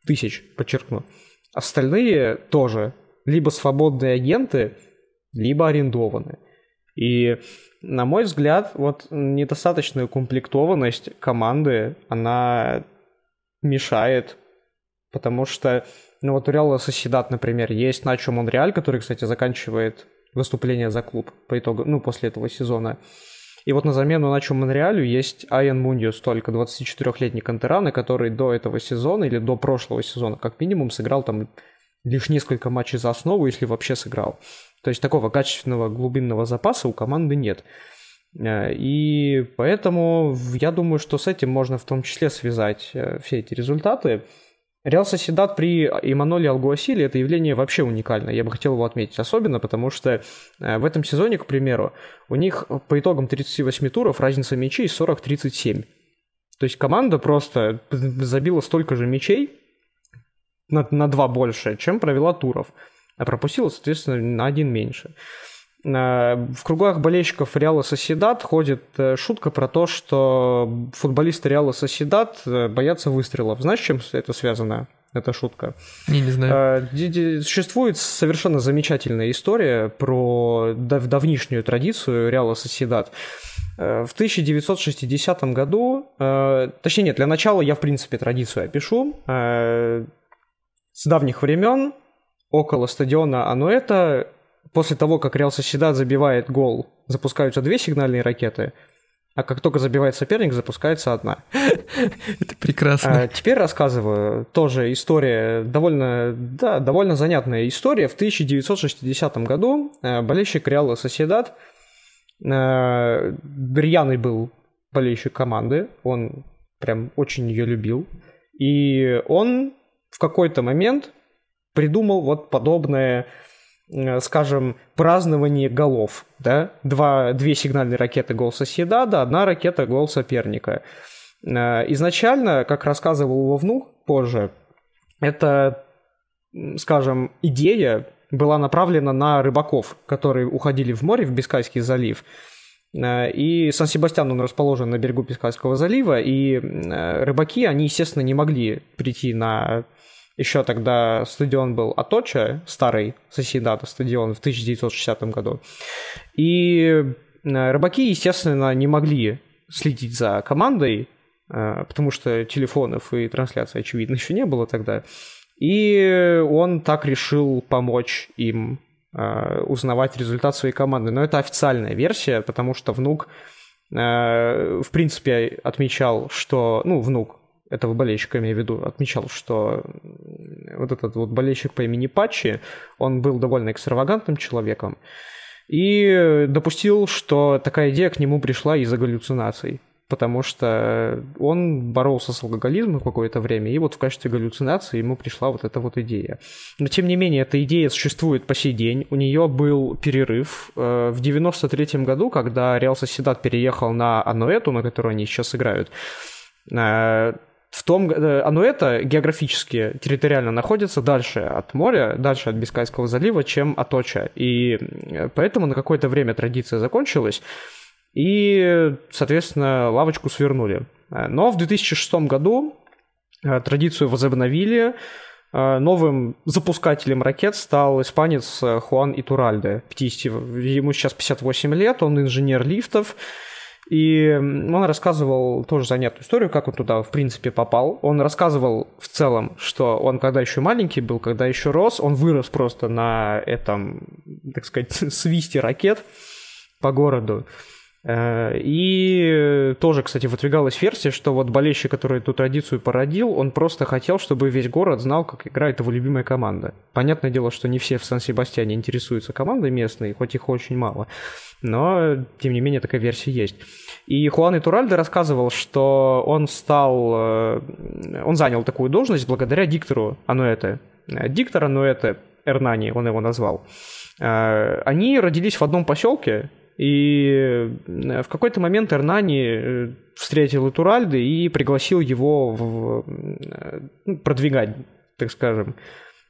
Тысяч, подчеркну. Остальные тоже либо свободные агенты, либо арендованы. И, на мой взгляд, вот недостаточная укомплектованность команды, она мешает, потому что, ну вот у Реала Соседат, например, есть Начо Монреаль, который, кстати, заканчивает выступление за клуб по итогу, ну, после этого сезона. И вот на замену Начо Монреалю есть Айен Мундиус, только 24-летний кантеран, который до этого сезона или до прошлого сезона как минимум сыграл там лишь несколько матчей за основу, если вообще сыграл. То есть такого качественного глубинного запаса у команды нет. Э, и поэтому я думаю, что с этим можно в том числе связать э, все эти результаты. Реал Соседат при Иманоле Алгуасиле это явление вообще уникальное. Я бы хотел его отметить особенно, потому что э, в этом сезоне, к примеру, у них по итогам 38 туров разница мячей 40-37. То есть команда просто забила столько же мячей, на, на два больше, чем провела туров. А пропустила, соответственно, на один меньше. Э, в кругах болельщиков Реала Соседат ходит э, шутка про то, что футболисты Реала Соседат э, боятся выстрелов. Знаешь, чем это связано? эта шутка. Не, не знаю. Существует совершенно замечательная история про дав давнишнюю традицию Реала Соседат. В 1960 году, точнее нет, для начала я в принципе традицию опишу. С давних времен около стадиона Ануэта после того, как Реал Соседат забивает гол, запускаются две сигнальные ракеты, а как только забивает соперник, запускается одна. Это прекрасно. А, теперь рассказываю. Тоже история, довольно, да, довольно занятная история. В 1960 году э, болельщик Реала Соседат, э, рьяный был болельщик команды, он прям очень ее любил. И он в какой-то момент придумал вот подобное скажем, празднование голов, да, Два, две сигнальные ракеты гол соседа, одна ракета гол соперника. Э, изначально, как рассказывал его внук позже, это, скажем, идея была направлена на рыбаков, которые уходили в море, в Бискайский залив. Э, и Сан-Себастьян, он расположен на берегу Бискайского залива, и рыбаки, они, естественно, не могли прийти на еще тогда стадион был Аточа, старый Соседата стадион в 1960 году. И э, рыбаки, естественно, не могли следить за командой, э, потому что телефонов и трансляции, очевидно, еще не было тогда. И он так решил помочь им э, узнавать результат своей команды. Но это официальная версия, потому что внук, в принципе, отмечал, что... Ну, внук, этого болельщика, имею в виду, отмечал, что вот этот вот болельщик по имени Патчи, он был довольно экстравагантным человеком и допустил, что такая идея к нему пришла из-за галлюцинаций, потому что он боролся с алкоголизмом какое-то время, и вот в качестве галлюцинации ему пришла вот эта вот идея. Но тем не менее, эта идея существует по сей день. У нее был перерыв э, в 93 году, когда Реал Соседат переехал на Ануэту, на которой они сейчас играют. Э, в том, э, оно это географически, территориально находится дальше от моря, дальше от Бискайского залива, чем Аточа. И поэтому на какое-то время традиция закончилась, и, соответственно, лавочку свернули. Но в 2006 году традицию возобновили, Новым запускателем ракет стал испанец Хуан Итуральде. 50, ему сейчас 58 лет, он инженер лифтов, и он рассказывал тоже занятую историю, как он туда, в принципе, попал. Он рассказывал в целом, что он, когда еще маленький был, когда еще рос, он вырос просто на этом, так сказать, свисте ракет по городу. Э, и тоже, кстати, выдвигалась версия, что вот болельщик, который эту традицию породил, он просто хотел, чтобы весь город знал, как играет его любимая команда. Понятное дело, что не все в Сан-Себастьяне интересуются командой местной, хоть их очень мало. Но, тем не менее, такая версия есть. И Хуан Итуральде рассказывал, что он стал... Э, он занял такую должность благодаря диктору Ануэте. Диктор Ануэте, Эрнани, он его назвал. Э, они родились в одном поселке, и э, в какой-то момент Эрнани э, встретил Итуральды и пригласил его в, э, продвигать, так скажем,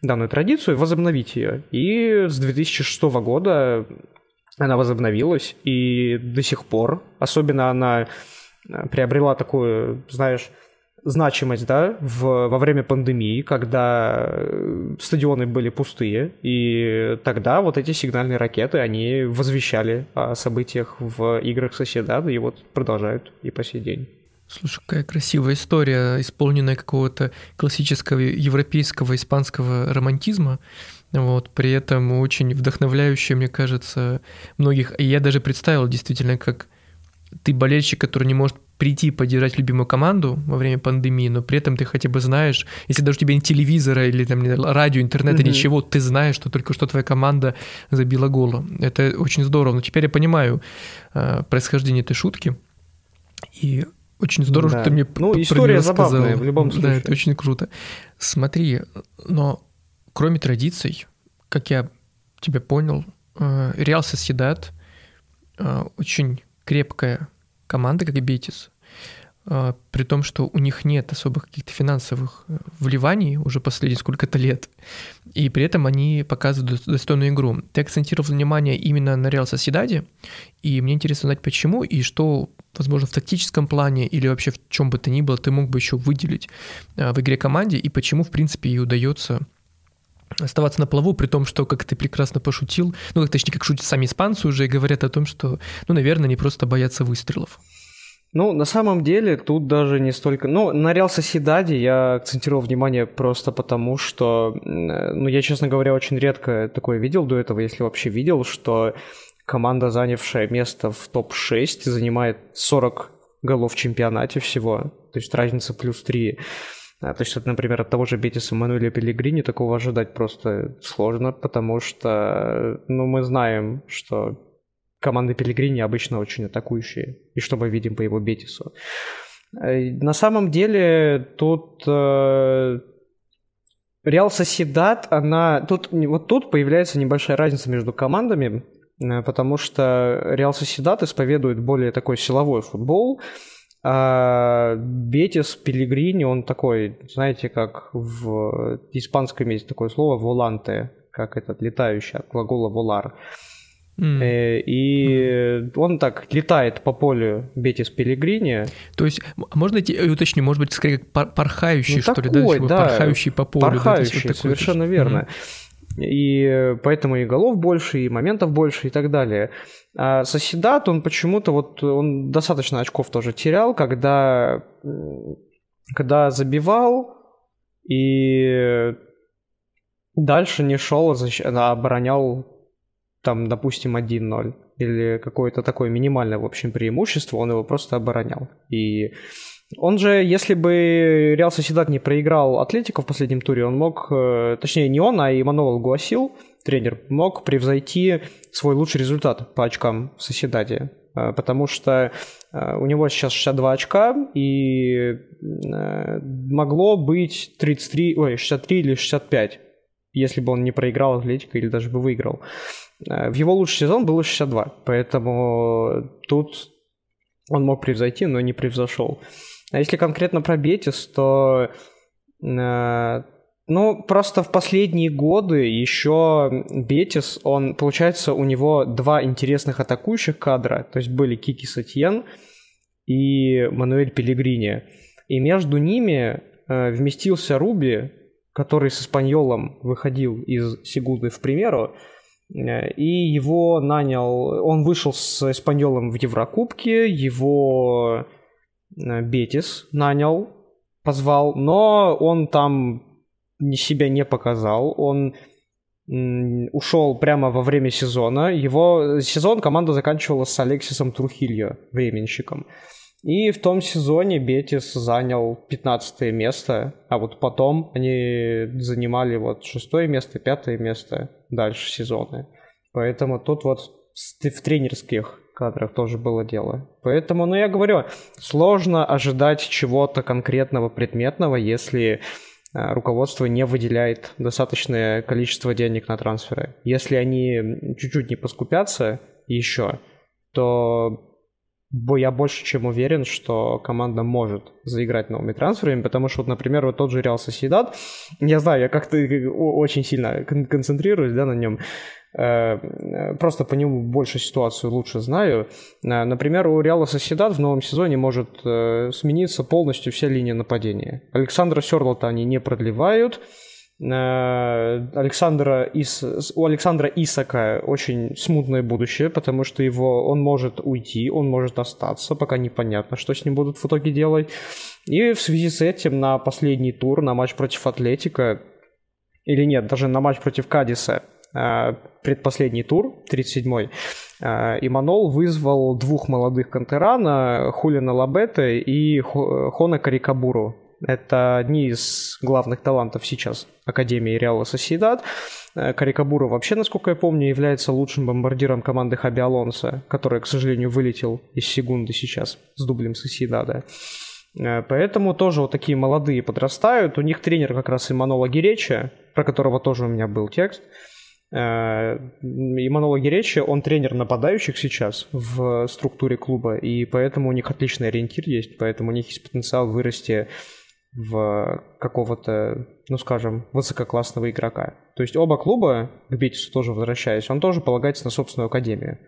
данную традицию, возобновить ее. И с 2006 года она возобновилась, и до сих пор, особенно она приобрела такую, знаешь, значимость, да, в, во время пандемии, когда э, стадионы были пустые, и тогда вот эти сигнальные ракеты, они возвещали о событиях в играх соседа, и вот продолжают и по сей день. Слушай, какая красивая история, исполненная какого-то классического европейского, испанского романтизма. Вот, при этом очень вдохновляющая, мне кажется, многих. И я даже представил действительно, как ты болельщик, который не может прийти поддержать любимую команду во время пандемии, но при этом ты хотя бы знаешь, если даже у тебя нет телевизора или там радио, интернета, mm-hmm. ничего, ты знаешь, что только что твоя команда забила голу. Это очень здорово. Но теперь я понимаю э, происхождение этой шутки. И очень здорово, да. что ты мне Ну, история забавная в любом случае. Да, это очень круто. Смотри, но кроме традиций, как я тебя понял, э, Реал Соседат э, очень крепкая команда, как Бетис, а, при том, что у них нет особых каких-то финансовых э, вливаний уже последние сколько-то лет, и при этом они показывают достойную игру. Ты акцентировал внимание именно на Реал Соседаде, и мне интересно знать, почему, и что, возможно, в тактическом плане или вообще в чем бы то ни было ты мог бы еще выделить а, в игре команде, и почему, в принципе, ей удается оставаться на плаву, при том, что, как ты прекрасно пошутил, ну, точнее, как шутят сами испанцы уже и говорят о том, что, ну, наверное, они просто боятся выстрелов. Ну, на самом деле, тут даже не столько... Ну, на Реал Соседаде я акцентировал внимание просто потому, что, ну, я, честно говоря, очень редко такое видел до этого, если вообще видел, что команда, занявшая место в топ-6, занимает 40 голов в чемпионате всего, то есть разница плюс 3. А, то есть, вот, например, от того же Бетиса Мануэля Пелигрини такого ожидать просто сложно, потому что, ну, мы знаем, что команды Пелигрини обычно очень атакующие, и что мы видим по его Бетису. Э, на самом деле, тут э, Реал Соседат, она... Тут, вот тут появляется небольшая разница между командами, э, потому что Реал Соседат исповедует более такой силовой футбол, а Бетис Пелигрини, он такой, знаете, как в испанском есть такое слово «воланте», как этот летающий от глагола «волар». Mm. И он так летает по полю Бетис Пелигрини. То есть, можно уточнить, может быть, скорее как порхающий, ну, что такой, ли, да? да? Порхающий по полю. Порхающий, да, вот совершенно такой. верно. Mm. И поэтому и голов больше, и моментов больше, и так далее. А Соседат, он почему-то вот, он достаточно очков тоже терял, когда, когда забивал, и дальше не шел, а оборонял там, допустим, 1-0 или какое-то такое минимальное, в общем, преимущество, он его просто оборонял. И он же, если бы Реал Соседат не проиграл Атлетику в последнем туре, он мог, э, точнее не он, а Имануэл Гуасил, тренер, мог превзойти свой лучший результат по очкам в Соседаде. Э, потому что э, у него сейчас 62 очка, и могло быть 33, ой, 63 или 65, если бы он не проиграл Атлетико или даже бы выиграл. В его лучший сезон было 62, поэтому тут он мог превзойти, но не превзошел. А если конкретно про Бетис, то э, ну, просто в последние годы еще Бетис, он, получается, у него два интересных атакующих кадра, то есть были Кики Сатьен и Мануэль Пелегрини. И между ними э, вместился Руби, который с Испаньолом выходил из Сигуды в примеру, э, и его нанял, он вышел с Испаньолом в Еврокубке, его Бетис нанял, позвал, но он там себя не показал. Он ушел прямо во время сезона. Его сезон команда заканчивала с Алексисом Трухильо, временщиком. И в том сезоне Бетис занял 15 место, а вот потом они занимали вот шестое место, пятое место дальше сезона. Поэтому тут вот в тренерских кадрах тоже было дело. Поэтому, ну я говорю, сложно ожидать чего-то конкретного, предметного, если Э, руководство не выделяет достаточное количество денег на трансферы. Если они чуть-чуть не поскупятся еще, то я больше чем уверен, что команда может заиграть новыми трансферами, потому что, вот, например, вот тот же Реал Соседат, я знаю, я как-то очень сильно концентрируюсь да, на нем, Э, просто по нему больше ситуацию лучше знаю. Э, например, у Реала Соседат в новом сезоне может э, смениться полностью вся линия нападения. Александра Серлота они не продлевают. Александра Ис... у Александра Исака очень смутное будущее, потому что его он может уйти, он может остаться, пока непонятно, что с ним будут в итоге делать. И в связи с этим на последний тур, на матч против Атлетика, или нет, даже на матч против Кадиса, Э, предпоследний тур, 37-й, э, Иманол вызвал двух молодых кантерана, Хулина Лабета и Хона Карикабуру. Это одни из главных талантов сейчас Академии Реала Соседат. Э, Карикабура вообще, насколько я помню, является лучшим бомбардиром команды Хаби Алонса, который, к сожалению, вылетел из секунды сейчас с дублем Соседада. Поэтому тоже вот такие молодые подрастают. У них тренер как раз Иманола Гереча, про которого тоже у меня был текст. Э, Иманула Геречи, он тренер нападающих сейчас в структуре клуба, и поэтому у них отличный ориентир есть, поэтому у них есть потенциал вырасти в какого-то, ну скажем, высококлассного игрока. То есть оба клуба, к Бетису тоже возвращаясь, он тоже полагается на собственную академию.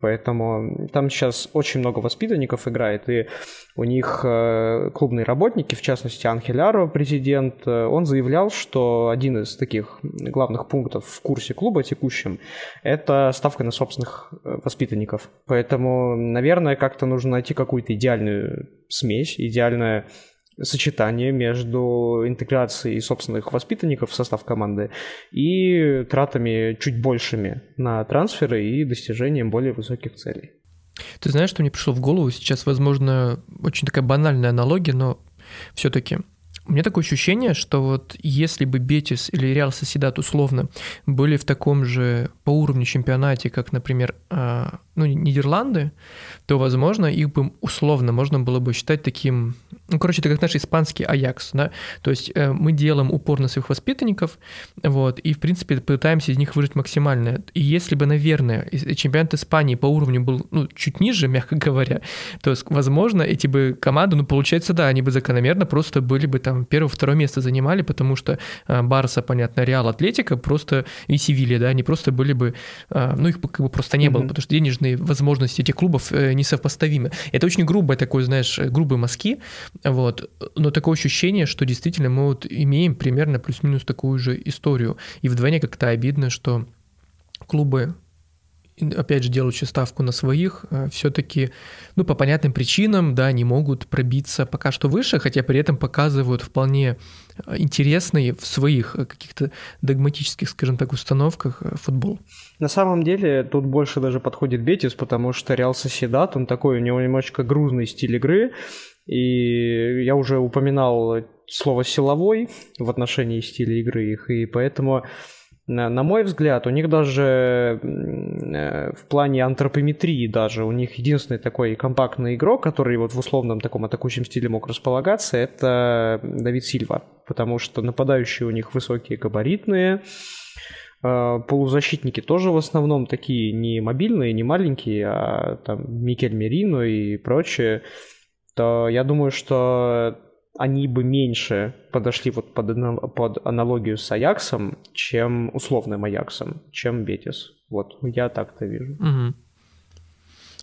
Поэтому там сейчас очень много воспитанников играет, и у них э, клубные работники, в частности Анхеляро, президент, э, он заявлял, что один из таких главных пунктов в курсе клуба текущем – это ставка на собственных э, воспитанников. Поэтому, наверное, как-то нужно найти какую-то идеальную смесь, идеальное сочетание между интеграцией собственных воспитанников в состав команды и тратами чуть большими на трансферы и достижением более высоких целей. Ты знаешь, что мне пришло в голову сейчас, возможно, очень такая банальная аналогия, но все-таки у меня такое ощущение, что вот если бы Бетис или Реал Соседат условно были в таком же по уровню чемпионате, как, например, а, ну, Нидерланды, то, возможно, их бы условно можно было бы считать таким, ну, короче, это как наш испанский Аякс, да, то есть э, мы делаем упор на своих воспитанников, вот, и, в принципе, пытаемся из них выжить максимально. И если бы, наверное, чемпионат Испании по уровню был, ну, чуть ниже, мягко говоря, то, возможно, эти бы команды, ну, получается, да, они бы закономерно просто были бы там первое-второе место занимали, потому что э, Барса, понятно, Реал, Атлетика просто и Севилья, да, они просто были бы, э, ну, их как бы просто не было, mm-hmm. потому что денежные возможности этих клубов несовпоставимы. Это очень грубое такое, знаешь, грубые мазки, вот, но такое ощущение, что действительно мы вот имеем примерно плюс-минус такую же историю. И вдвойне как-то обидно, что клубы опять же, делающие ставку на своих, э, все-таки, ну, по понятным причинам, да, не могут пробиться пока что выше, хотя при этом показывают вполне э, интересный в своих э, каких-то догматических, скажем так, установках футбол. На самом деле, тут больше даже подходит Бетис, потому что Реал Соседат, он такой, у него немножечко грузный стиль игры, и я уже упоминал слово «силовой» в отношении стиля игры их, и поэтому на мой взгляд, у них даже э, в плане антропометрии даже, у них единственный такой компактный игрок, который вот в условном таком атакующем стиле мог располагаться, это Давид Сильва, потому что нападающие у них высокие, габаритные, э, полузащитники тоже в основном такие не мобильные, не маленькие, а там Микель Мерино и прочее, то я думаю, что они бы меньше подошли вот под, под аналогию с Аяксом, чем условным Аяксом, чем Бетис. Вот, я так-то вижу. Угу.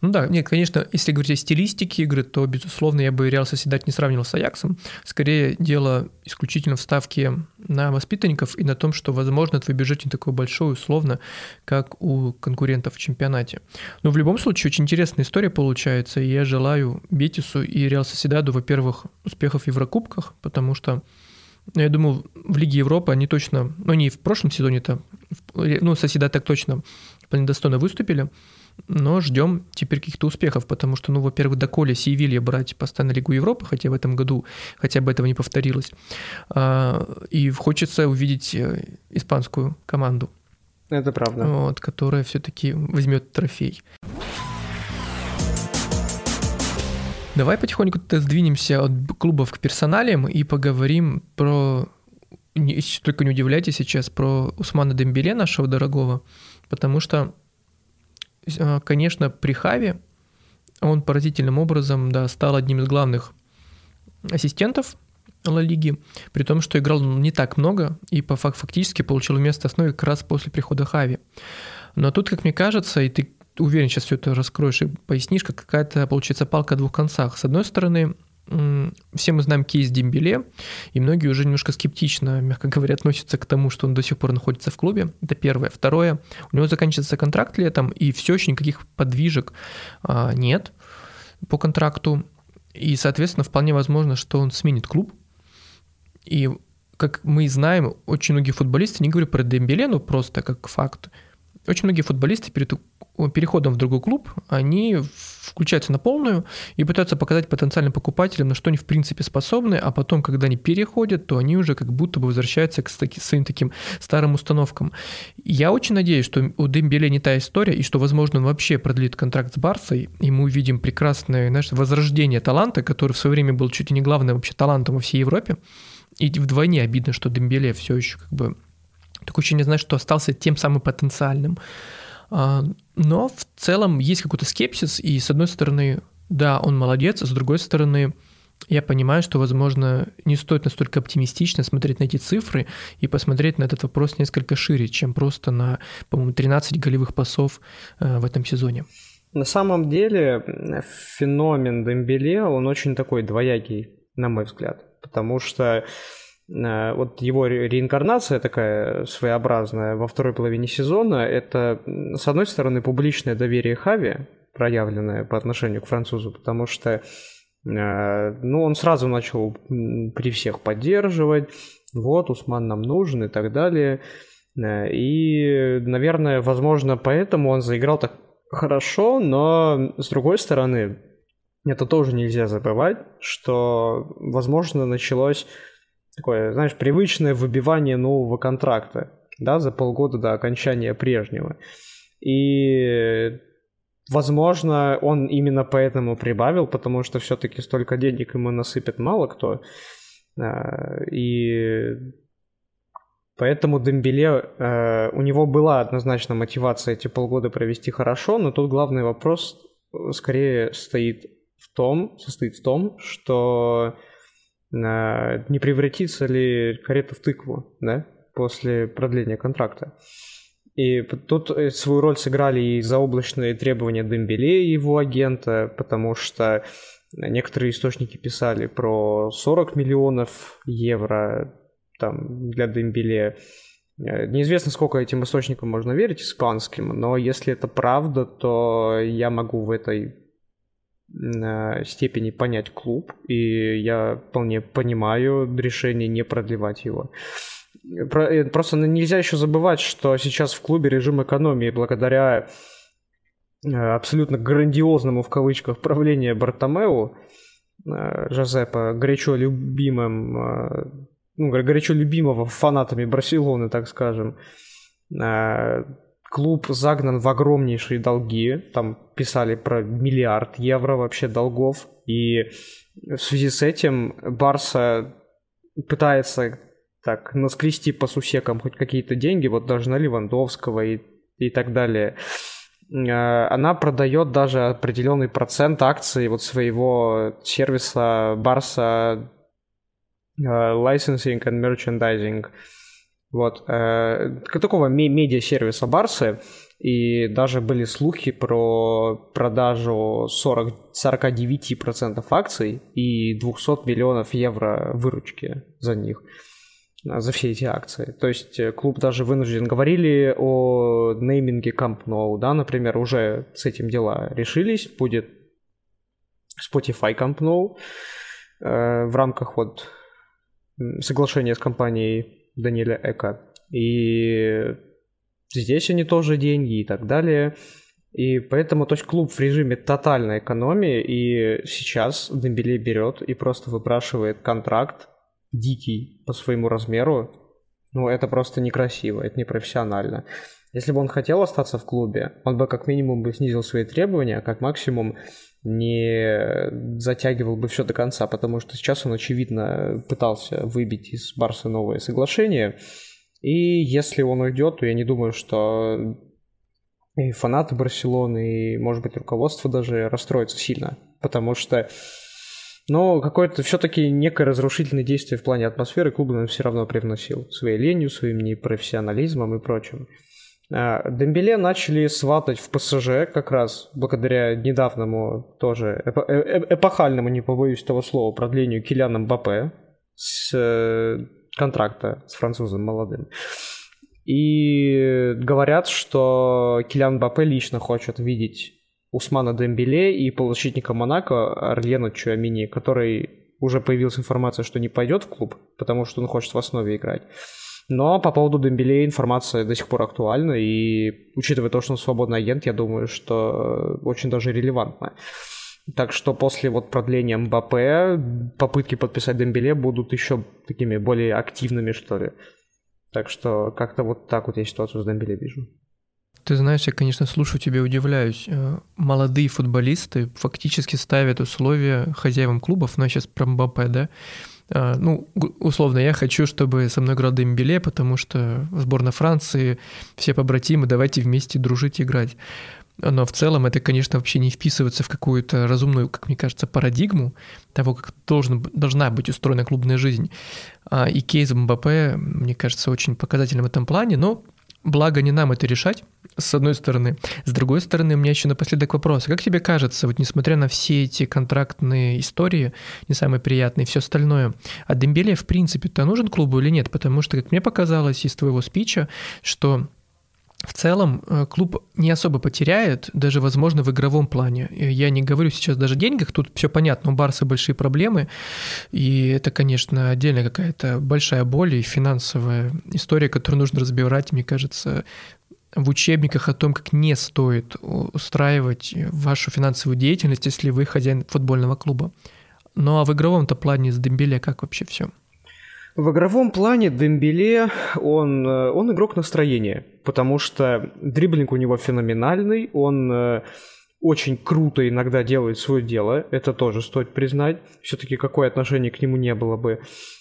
Ну да, нет, конечно, если говорить о стилистике игры, то, безусловно, я бы Реал Соседать не сравнивал с Аяксом. Скорее, дело исключительно в ставке на воспитанников и на том, что, возможно, твой бюджет не такой большой, условно, как у конкурентов в чемпионате. Но в любом случае, очень интересная история получается, и я желаю Бетису и Реал Соседаду, во-первых, успехов в Еврокубках, потому что ну, я думаю, в Лиге Европы они точно, ну, не в прошлом сезоне-то, ну, Соседа так точно вполне достойно выступили, но ждем теперь каких-то успехов, потому что, ну, во-первых, доколе Севилья брать постоянно Лигу Европы, хотя в этом году хотя бы этого не повторилось, а, и хочется увидеть э, испанскую команду. Это правда. Вот, которая все-таки возьмет трофей. Давай потихоньку сдвинемся от клубов к персоналиям и поговорим про, только не удивляйте сейчас, про Усмана Дембеле, нашего дорогого, потому что конечно, при Хаве он поразительным образом да, стал одним из главных ассистентов Ла Лиги, при том, что играл не так много и по фактически получил место основы как раз после прихода Хави. Но тут, как мне кажется, и ты уверен, сейчас все это раскроешь и пояснишь, как какая-то, получается, палка о двух концах. С одной стороны, все мы знаем кейс Дембеле, и многие уже немножко скептично, мягко говоря, относятся к тому, что он до сих пор находится в клубе. Это первое. Второе, у него заканчивается контракт летом, и все еще никаких подвижек а, нет по контракту. И, соответственно, вполне возможно, что он сменит клуб. И, как мы знаем, очень многие футболисты, не говорю про Дембеле, но просто как факт, очень многие футболисты перед переходом в другой клуб, они включаются на полную и пытаются показать потенциальным покупателям, на что они в принципе способны, а потом, когда они переходят, то они уже как будто бы возвращаются к своим таким старым установкам. Я очень надеюсь, что у Дембеле не та история, и что, возможно, он вообще продлит контракт с Барсой, и мы увидим прекрасное знаешь, возрождение таланта, который в свое время был чуть ли не главным вообще талантом во всей Европе. И вдвойне обидно, что Дембеле все еще как бы такое ощущение, знаешь, что остался тем самым потенциальным. А, но в целом есть какой-то скепсис, и с одной стороны, да, он молодец, а с другой стороны, я понимаю, что, возможно, не стоит настолько оптимистично смотреть на эти цифры и посмотреть на этот вопрос несколько шире, чем просто на, по-моему, 13 голевых пасов э, в этом сезоне. На самом деле феномен Дембеле, он очень такой двоякий, на мой взгляд, потому что Э, вот его реинкарнация такая своеобразная во второй половине сезона, это, с одной стороны, публичное доверие Хави, проявленное по отношению к французу, потому что э, ну, он сразу начал при всех поддерживать, вот, Усман нам нужен и так далее. Э, и, наверное, возможно, поэтому он заиграл так хорошо, но, с другой стороны, это тоже нельзя забывать, что, возможно, началось такое, знаешь, привычное выбивание нового контракта, да, за полгода до окончания прежнего. И Возможно, он именно поэтому прибавил, потому что все-таки столько денег ему насыпет мало кто. А, и поэтому Дембеле, а, у него была однозначно мотивация эти полгода провести хорошо, но тут главный вопрос скорее стоит в том, состоит в том, что не превратится ли карета в тыкву, да, после продления контракта. И тут э, свою роль сыграли и заоблачные требования Дембеле и его агента, потому что некоторые источники писали про 40 миллионов евро там, для Дембеле. Э, неизвестно, сколько этим источникам можно верить, испанским, но если это правда, то я могу в этой степени понять клуб, и я вполне понимаю решение не продлевать его. Э, просто нельзя еще забывать, что сейчас в клубе режим экономии благодаря э, абсолютно грандиозному в кавычках правлению Бартомеу, э, Жозепа, горячо любимым, ну, горячо любимого фанатами Барселоны, так скажем, клуб загнан в огромнейшие долги, там писали про миллиард евро вообще долгов, и в связи с этим Барса пытается так наскрести по сусекам хоть какие-то деньги, вот даже на Левандовского и, и так далее. Э, она продает даже определенный процент акций вот своего сервиса Барса э, Licensing and Merchandising. Вот. Э, такого медиа-сервиса Барсы. И даже были слухи про продажу 40, 49% акций и 200 миллионов евро выручки за них за все эти акции. То есть э, клуб даже вынужден. Говорили о нейминге Camp Nou, да, например, уже с этим дела решились. Будет Spotify Camp Nou э, в рамках вот соглашения с компанией Даниэля Эка. И здесь они тоже деньги и так далее. И поэтому, то есть клуб в режиме тотальной экономии, и сейчас Дембеле берет и просто выпрашивает контракт дикий по своему размеру, ну, это просто некрасиво, это непрофессионально. Если бы он хотел остаться в клубе, он бы как минимум бы снизил свои требования, а как максимум не затягивал бы все до конца, потому что сейчас он, очевидно, пытался выбить из Барса новое соглашение. И если он уйдет, то я не думаю, что и фанаты Барселоны, и, может быть, руководство даже расстроится сильно, потому что но какое-то все-таки некое разрушительное действие в плане атмосферы клуб он все равно привносил. Своей ленью, своим непрофессионализмом и прочим. А, Дембеле начали сватать в ПСЖ как раз благодаря недавнему тоже эпо- э, э- эпохальному, не побоюсь того слова, продлению Киляна Мбаппе с э, контракта с французом молодым. И говорят, что Килян Мбаппе лично хочет видеть Усмана Дембеле и полузащитника Монако Арлена Чуамини, который уже появилась информация, что не пойдет в клуб, потому что он хочет в основе играть. Но по поводу Дембеле информация до сих пор актуальна, и учитывая то, что он свободный агент, я думаю, что очень даже релевантно. Так что после вот продления Мбаппе попытки подписать Дембеле будут еще такими более активными, что ли. Так что как-то вот так вот я ситуацию с Дембеле вижу. Ты знаешь, я, конечно, слушаю тебя, удивляюсь. Э, молодые футболисты фактически ставят условия хозяевам клубов, но ну, сейчас про Мбаппе, да, ну, условно, я хочу, чтобы со мной играл Дембеле, потому что сборная Франции, все побратимы, давайте вместе дружить, играть. Но в целом это, конечно, вообще не вписывается в какую-то разумную, как мне кажется, парадигму того, как должен, должна быть устроена клубная жизнь. А, и кейс Мбаппе, мне кажется, очень показательным в этом плане, но Благо не нам это решать, с одной стороны. С другой стороны, у меня еще напоследок вопрос. Как тебе кажется, вот несмотря на все эти контрактные истории, не самые приятные, все остальное, а Дембеле в принципе-то нужен клубу или нет? Потому что, как мне показалось из твоего спича, что в целом э, клуб не особо потеряет, даже, возможно, в игровом плане. Я не говорю сейчас даже о деньгах, тут все понятно, у Барса большие проблемы, и это, конечно, отдельная какая-то большая боль и финансовая история, которую нужно разбирать, мне кажется, в учебниках о том, как не стоит устраивать вашу финансовую деятельность, если вы хозяин футбольного клуба. Ну а в игровом-то плане с Дембеле как вообще все? В игровом плане Дембеле, он, э, он игрок настроения, потому что дриблинг у него феноменальный, он э, очень круто иногда делает свое дело, это тоже стоит признать, все-таки какое отношение к нему не было бы.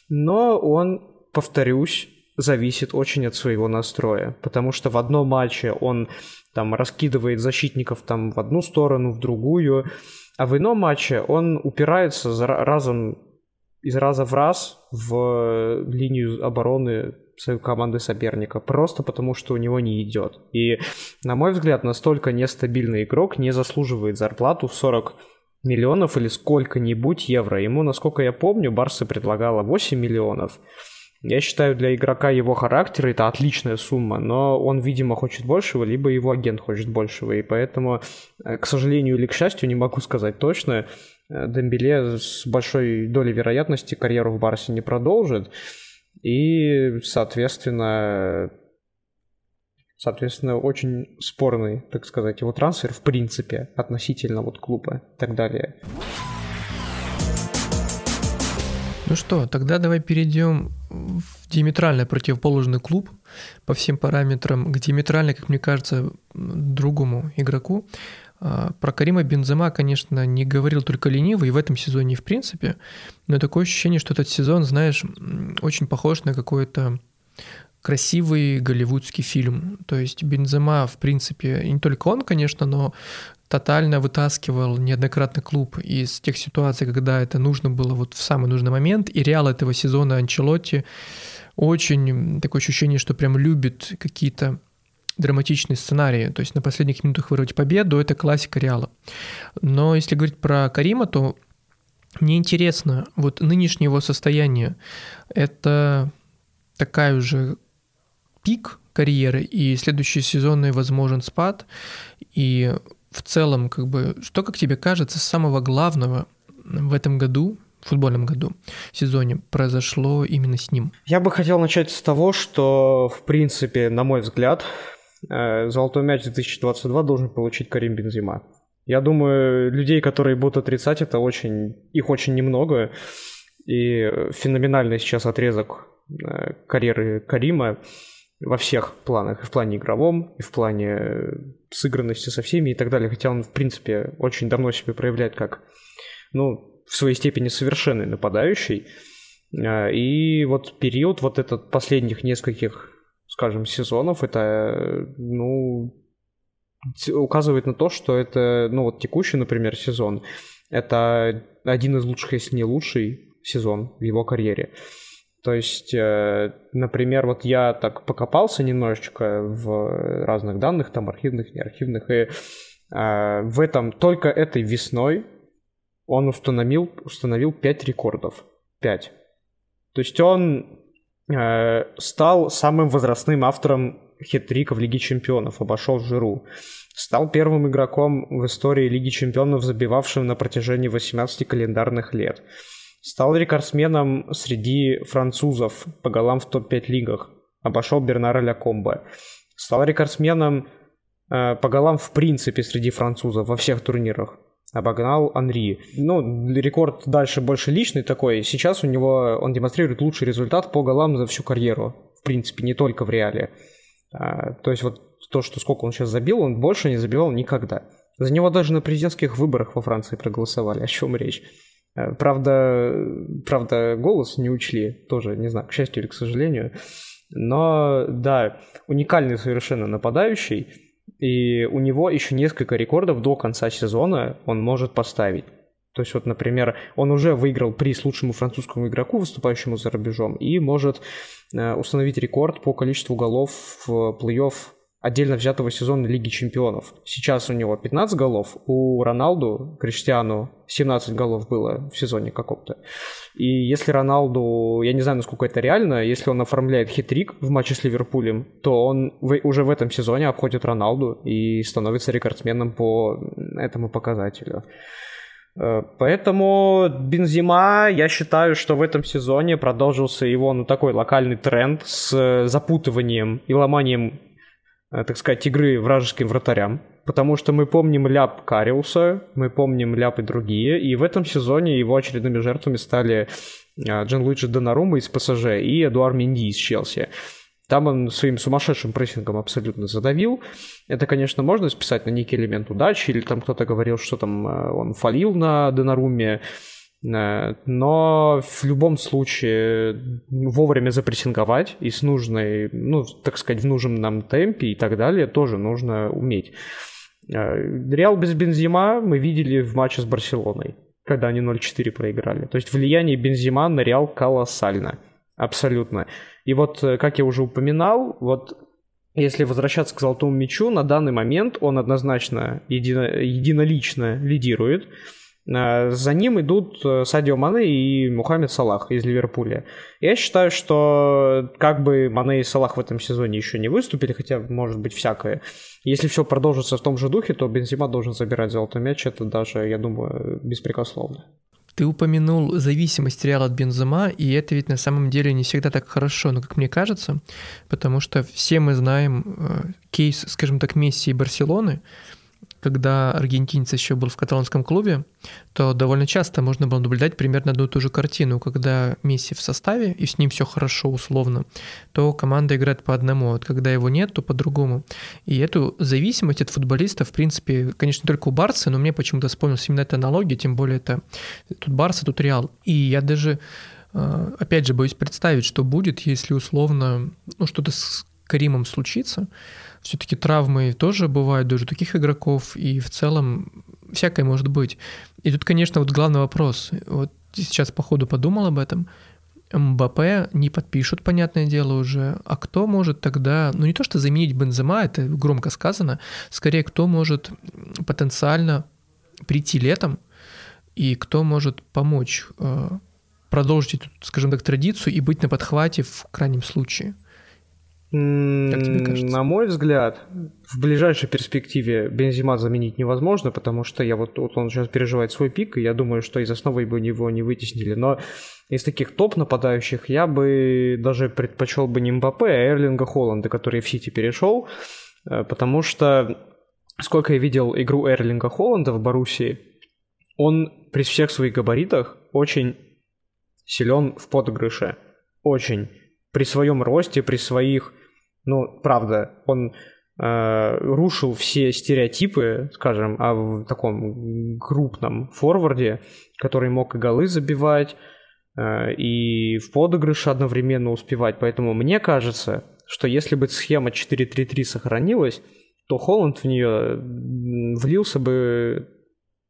Но он, повторюсь, зависит очень от своего настроя, потому что в одном матче он там раскидывает защитников там в одну сторону, в другую, а в ином матче он упирается разом из раза в раз в линию обороны команды соперника, просто потому что у него не идет. И, на мой взгляд, настолько нестабильный игрок не заслуживает зарплату в 40 миллионов или сколько-нибудь евро. Ему, насколько я помню, Барса предлагала 8 миллионов. Я считаю, для игрока его характера это отличная сумма, но он, видимо, хочет большего, либо его агент хочет большего, и поэтому, э, к сожалению или к счастью, не могу сказать точно, Э, Дембеле с большой долей вероятности карьеру в Барсе не продолжит. И, соответственно, соответственно, очень спорный, так сказать, его трансфер в принципе относительно вот клуба и так далее. Ну что, тогда давай перейдем в диаметрально противоположный клуб по всем параметрам, к диаметрально, как мне кажется, другому игроку. А, про Карима Бензема, конечно, не говорил только ленивый, и в этом сезоне, в принципе, но такое ощущение, что этот сезон, знаешь, очень похож на какой-то красивый голливудский фильм. То есть Бензема, в принципе, и не только он, конечно, но тотально вытаскивал неоднократно клуб из тех ситуаций, когда это нужно было вот в самый нужный момент. И реал этого сезона Анчелотти очень такое ощущение, что прям любит какие-то драматичные сценарии, то есть на последних минутах вырвать победу, это классика Реала. Но если говорить про Карима, то мне интересно, вот нынешнее его состояние, это такая уже пик карьеры, и следующие сезоны возможен спад, и в целом, как бы, что, как тебе кажется, самого главного в этом году, в футбольном году, сезоне, произошло именно с ним? Я бы хотел начать с того, что, в принципе, на мой взгляд, золотой мяч 2022 должен получить Карим Бензима. Я думаю, людей, которые будут отрицать это, очень, их очень немного. И феноменальный сейчас отрезок э, карьеры Карима во всех планах, и в плане игровом, и в плане э, сыгранности со всеми и так далее. Хотя он, в принципе, очень давно себя проявляет как, ну, в своей степени совершенный нападающий. И вот период вот этот последних нескольких, скажем, сезонов, это, ну, указывает на то, что это, ну, вот текущий, например, сезон, это один из лучших, если не лучший сезон в его карьере. То есть, э, например, вот я так покопался немножечко в разных данных, там архивных, не архивных, и э, в этом только этой весной он установил, установил 5 рекордов. 5. То есть он э, стал самым возрастным автором хит-трика в Лиге Чемпионов, обошел Жиру. Стал первым игроком в истории Лиги Чемпионов, забивавшим на протяжении 18 календарных лет. Стал рекордсменом среди французов по голам в топ-5 лигах. Обошел Бернара Лякомба. Стал рекордсменом э, по голам в принципе среди французов во всех турнирах. Обогнал Анри. Ну, рекорд дальше больше личный такой. Сейчас у него он демонстрирует лучший результат по голам за всю карьеру. В принципе, не только в реале. А, то есть вот то, что сколько он сейчас забил, он больше не забивал никогда. За него даже на президентских выборах во Франции проголосовали. О чем речь? Э, правда, правда, голос не учли, тоже, не знаю, к счастью или к сожалению. Но, да, уникальный совершенно нападающий, и у него еще несколько рекордов до конца сезона он может поставить. То есть вот, например, он уже выиграл приз лучшему французскому игроку, выступающему за рубежом, и может э, установить рекорд по количеству голов в плей-офф отдельно взятого сезона Лиги Чемпионов. Сейчас у него 15 голов, у Роналду, Криштиану 17 голов было в сезоне каком-то. И если Роналду, я не знаю, насколько это реально, если он оформляет хитрик в матче с Ливерпулем, то он уже в этом сезоне обходит Роналду и становится рекордсменом по этому показателю. Э, поэтому Бензима, я считаю, что в этом сезоне продолжился его ну, такой локальный тренд с запутыванием и ломанием Э, так сказать, игры вражеским вратарям, потому что мы помним ляп Кариуса, мы помним ляп и другие, и в этом сезоне его очередными жертвами стали э, Джан Луиджи Донарума из ПСЖ и Эдуар Минди из Челси. Там он своим сумасшедшим прессингом абсолютно задавил. Это, конечно, можно списать на некий элемент удачи, или там кто-то говорил, что там э, он фалил на Донаруме. Э, но в любом случае вовремя запрессинговать и с нужной, ну, так сказать, в нужном нам темпе и так далее тоже нужно уметь. Э, Реал без Бензима мы видели в матче с Барселоной, когда они 0-4 проиграли. То есть влияние Бензима на Реал колоссально. Абсолютно. И вот, э, как я уже упоминал, вот если возвращаться к золотому мячу, на данный момент он однозначно едино, единолично лидирует. Э, за ним идут э, Садио Мане и Мухаммед Салах из Ливерпуля. Я считаю, что как бы Мане и Салах в этом сезоне еще не выступили, хотя может быть всякое. Если все продолжится в том же духе, то Бензима должен забирать золотой мяч. Это даже, я думаю, беспрекословно. Ты упомянул зависимость Реала от Бензема, и это ведь на самом деле не всегда так хорошо, но как мне кажется, потому что все мы знаем э, кейс, скажем так, Месси и Барселоны, когда аргентинец еще был в каталонском клубе, то довольно часто можно было наблюдать примерно одну и ту же картину. Когда Месси в составе, и с ним все хорошо условно, то команда играет по одному, а когда его нет, то по-другому. И эту зависимость от футболиста, в принципе, конечно, только у Барса, но мне почему-то вспомнилась именно эта аналогия, тем более это тут Барса, тут Реал. И я даже э, опять же, боюсь представить, что будет, если условно ну, что-то Каримом случится, все-таки травмы тоже бывают даже у таких игроков, и в целом всякое может быть. И тут, конечно, вот главный вопрос. Вот сейчас по ходу подумал об этом. МБП не подпишут, понятное дело, уже. А кто может тогда, ну не то что заменить Бензема, это громко сказано, скорее кто может потенциально прийти летом, и кто может помочь э, продолжить скажем так, традицию и быть на подхвате в крайнем случае. Как тебе кажется? На мой взгляд, в ближайшей перспективе Бензима заменить невозможно, потому что я вот, вот он сейчас переживает свой пик, и я думаю, что из основы бы его не вытеснили. Но из таких топ нападающих я бы даже предпочел бы не Мбаппе, а Эрлинга Холланда, который в Сити перешел, э, потому что сколько я видел игру Эрлинга Холланда в Боруссии, он при всех своих габаритах очень силен в подыгрыше. Очень. При своем росте, при своих ну, правда, он э, рушил все стереотипы, скажем, о в таком крупном форварде, который мог и голы забивать, э, и в подыгрыше одновременно успевать. Поэтому мне кажется, что если бы схема 4-3-3 сохранилась, то Холланд в нее влился бы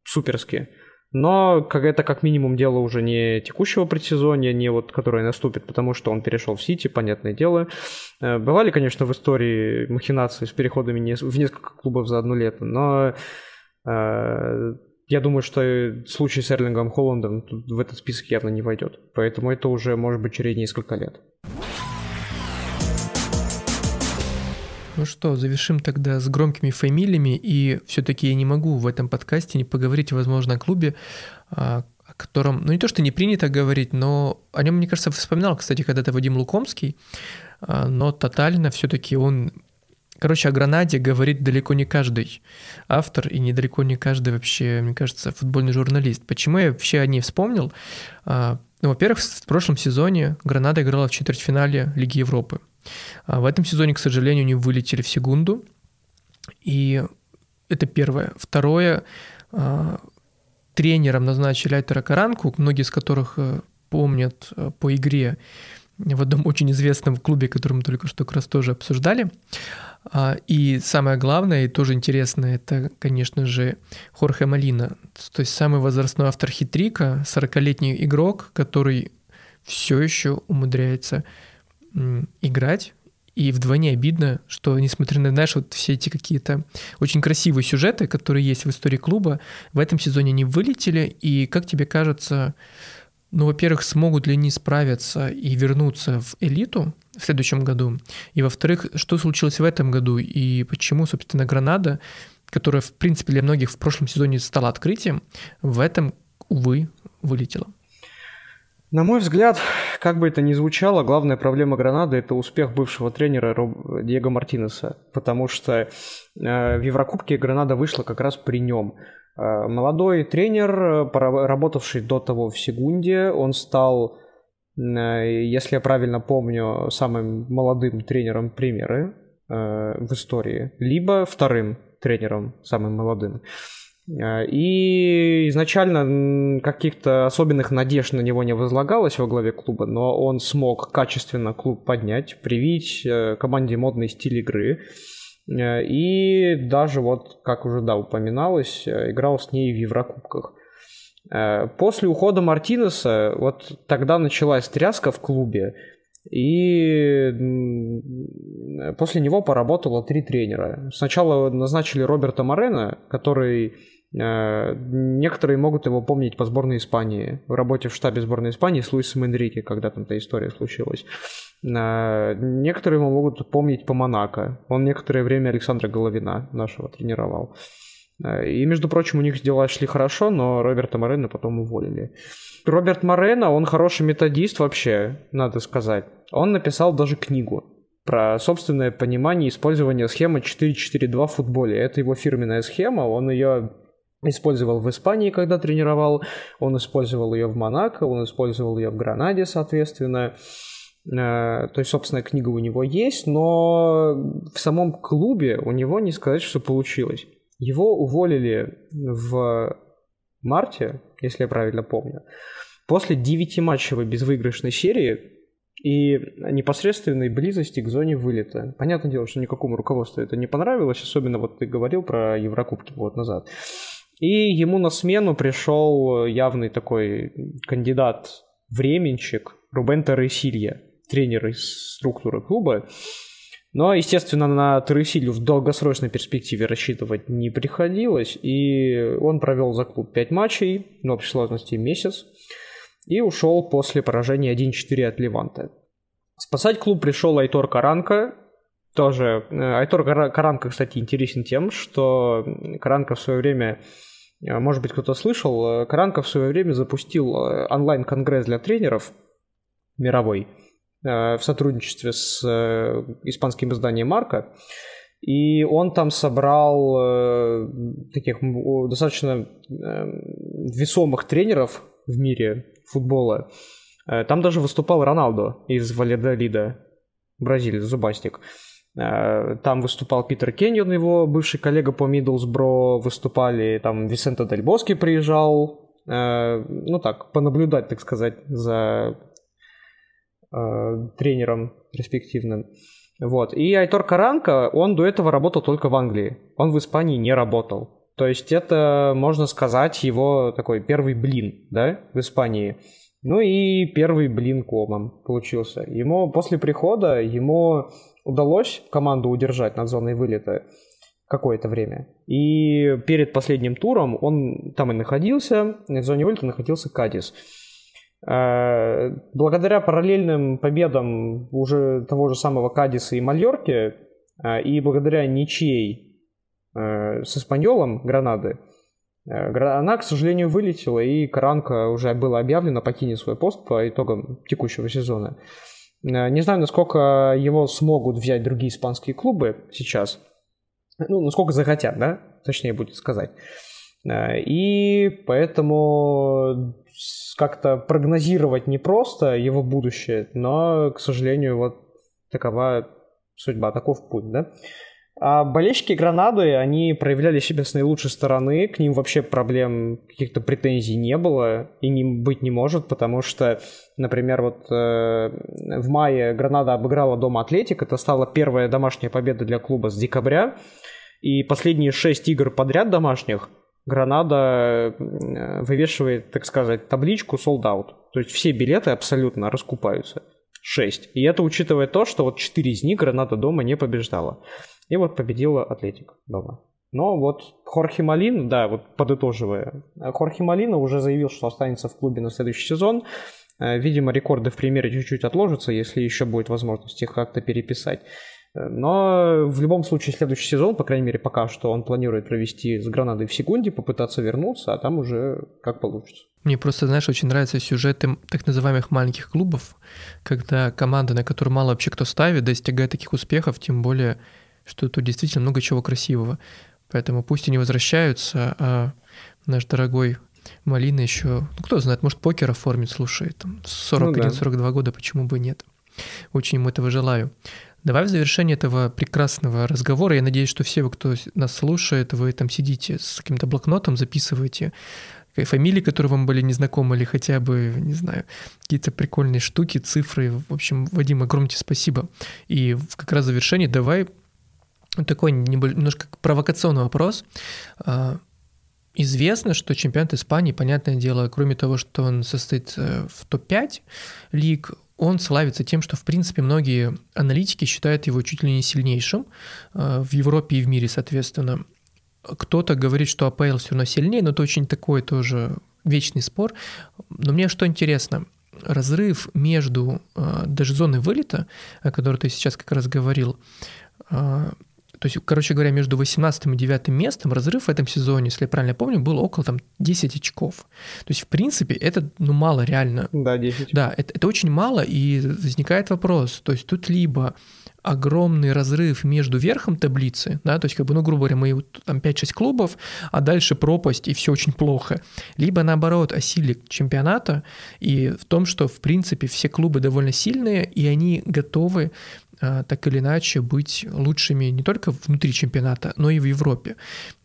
суперски. Но это как минимум дело уже не текущего предсезонья, не вот которое наступит, потому что он перешел в Сити, понятное дело. Э, бывали, конечно, в истории махинации с переходами в несколько клубов за одно лето, но э, я думаю, что случай с Эрлингом Холландом в этот список явно не войдет. Поэтому это уже может быть через несколько лет. Ну что, завершим тогда с громкими фамилиями, и все-таки я не могу в этом подкасте не поговорить, возможно, о клубе, а, о котором, ну не то, что не принято говорить, но о нем, мне кажется, вспоминал, кстати, когда-то Вадим Лукомский, а, но тотально все-таки он Короче, о Гранаде говорит далеко не каждый автор и недалеко не каждый вообще, мне кажется, футбольный журналист. Почему я вообще о ней вспомнил? А, ну, во-первых, в прошлом сезоне Гранада играла в четвертьфинале Лиги Европы. А в этом сезоне, к сожалению, они вылетели в секунду. И это первое. Второе, а, тренером назначили Айтера Каранку, многие из которых э, помнят э, по игре в одном очень известном клубе, который мы только что как раз тоже обсуждали. А, и самое главное, и тоже интересное, это, конечно же, Хорхе Малина, то есть самый возрастной автор хитрика, 40-летний игрок, который все еще умудряется играть. И вдвойне обидно, что несмотря на, знаешь, вот все эти какие-то очень красивые сюжеты, которые есть в истории клуба, в этом сезоне они вылетели. И как тебе кажется, ну, во-первых, смогут ли они справиться и вернуться в элиту в следующем году? И, во-вторых, что случилось в этом году и почему, собственно, Гранада, которая, в принципе, для многих в прошлом сезоне стала открытием, в этом, увы, вылетела? На мой взгляд, как бы это ни звучало, главная проблема Гранады – это успех бывшего тренера Роб... Диего Мартинеса, потому что э, в Еврокубке Гранада вышла как раз при нем. Э, молодой тренер, работавший до того в Сегунде, он стал, э, если я правильно помню, самым молодым тренером премьеры э, в истории, либо вторым тренером, самым молодым. Э, и изначально каких-то особенных надежд на него не возлагалось во главе клуба, но он смог качественно клуб поднять, привить э, команде модный стиль игры. Э, и даже вот, как уже да, упоминалось, играл с ней в Еврокубках. После ухода Мартинеса, вот тогда началась тряска в клубе, и после него поработало три тренера. Сначала назначили Роберта Морена, который Э, некоторые могут его помнить по сборной Испании, в работе в штабе сборной Испании с Луисом Энрике, когда там эта история случилась. Э, некоторые его могут помнить по Монако. Он некоторое время Александра Головина нашего тренировал. Э, и, между прочим, у них дела шли хорошо, но Роберта Морена потом уволили. Роберт Морено, он хороший методист вообще, надо сказать. Он написал даже книгу про собственное понимание использования схемы 4-4-2 в футболе. Это его фирменная схема, он ее использовал в Испании, когда тренировал, он использовал ее в Монако, он использовал ее в Гранаде, соответственно. Э, то есть, собственная книга у него есть, но в самом клубе у него не сказать, что получилось. Его уволили в марте, если я правильно помню, после 9-матчевой безвыигрышной серии и непосредственной близости к зоне вылета. Понятное дело, что никакому руководству это не понравилось, особенно вот ты говорил про Еврокубки год назад. И ему на смену пришел явный такой кандидат временщик Рубен Тересилья, тренер из структуры клуба. Но, естественно, на Тересилью в долгосрочной перспективе рассчитывать не приходилось, и он провел за клуб 5 матчей, но общей сложности месяц, и ушел после поражения 1-4 от Леванта. Спасать клуб пришел Айтор Каранка, тоже. Э, Айтор Каранка, кстати, интересен тем, что Каранка в свое время, э, может быть, кто-то слышал, э, Каранка в свое время запустил онлайн-конгресс для тренеров мировой – в сотрудничестве с испанским изданием Марка. И он там собрал таких достаточно весомых тренеров в мире футбола. Там даже выступал Роналдо из Валядолида, Бразилия, зубастик. Там выступал Питер Кеннион, его бывший коллега по Миддлсбро, выступали, там Висенто Дель Боски приезжал, ну так, понаблюдать, так сказать, за Э, тренером перспективным. Вот. И Айтор Каранка, он до этого работал только в Англии. Он в Испании не работал. То есть это, можно сказать, его такой первый блин, да, в Испании. Ну и первый блин комом получился. Ему после прихода, ему удалось команду удержать над зоной вылета какое-то время. И перед последним туром он там и находился, в зоне вылета находился Кадис. Э, благодаря параллельным победам уже того же самого Кадиса и Мальорки, э, и благодаря ничьей э, с Испаньолом Гранады, она, к сожалению, вылетела, и Каранка уже было объявлено покинет свой пост по итогам текущего сезона. Не знаю, насколько его смогут взять другие испанские клубы сейчас. Ну, насколько захотят, да? Точнее будет сказать. И поэтому как-то прогнозировать непросто его будущее, но, к сожалению, вот такова судьба, таков путь, да. А болельщики Гранады, они проявляли себя с наилучшей стороны, к ним вообще проблем, каких-то претензий не было и не быть не может, потому что, например, вот э, в мае Гранада обыграла дома Атлетик, это стала первая домашняя победа для клуба с декабря, и последние шесть игр подряд домашних Гранада э, вывешивает, так сказать, табличку sold out. То есть все билеты абсолютно раскупаются. 6. И это учитывая то, что вот 4 из них Гранада дома не побеждала. И вот победила Атлетик дома. Но вот Хорхе Малин, да, вот подытоживая, Хорхе Малина уже заявил, что останется в клубе на следующий сезон. Э, видимо, рекорды в премьере чуть-чуть отложатся, если еще будет возможность их как-то переписать. Но в любом случае следующий сезон, по крайней мере пока что, он планирует провести с Гранадой в секунде, попытаться вернуться, а там уже как получится. Мне просто, знаешь, очень нравятся сюжеты так называемых маленьких клубов, когда команда, на которую мало вообще кто ставит, достигает таких успехов, тем более, что тут действительно много чего красивого. Поэтому пусть они возвращаются, а наш дорогой Малина еще, ну кто знает, может покер оформит, слушает, там, 41-42 ну, да. года, почему бы нет. Очень ему этого желаю. Давай в завершении этого прекрасного разговора, я надеюсь, что все вы, кто нас слушает, вы там сидите с каким-то блокнотом, записываете фамилии, которые вам были незнакомы, или хотя бы, не знаю, какие-то прикольные штуки, цифры. В общем, Вадим, огромное спасибо. И как раз в завершении давай такой немножко провокационный вопрос. А, известно, что чемпионат Испании, понятное дело, кроме того, что он состоит э, в топ-5 лиг, он славится тем, что, в принципе, многие аналитики считают его чуть ли не сильнейшим э, в Европе и в мире, соответственно. Кто-то говорит, что АПЛ все равно сильнее, но это очень такой тоже вечный спор. Но мне что интересно, разрыв между э, даже зоной вылета, о которой ты сейчас как раз говорил, то есть, короче говоря, между 18 и 9 местом разрыв в этом сезоне, если я правильно помню, был около там 10 очков. То есть, в принципе, это ну, мало реально. Да, 10. Да, это, это очень мало, и возникает вопрос. То есть тут либо огромный разрыв между верхом таблицы, да, то есть, как бы, ну, грубо говоря, мы там 5-6 клубов, а дальше пропасть, и все очень плохо. Либо, наоборот, осили чемпионата, и в том, что, в принципе, все клубы довольно сильные, и они готовы так или иначе быть лучшими не только внутри чемпионата, но и в Европе.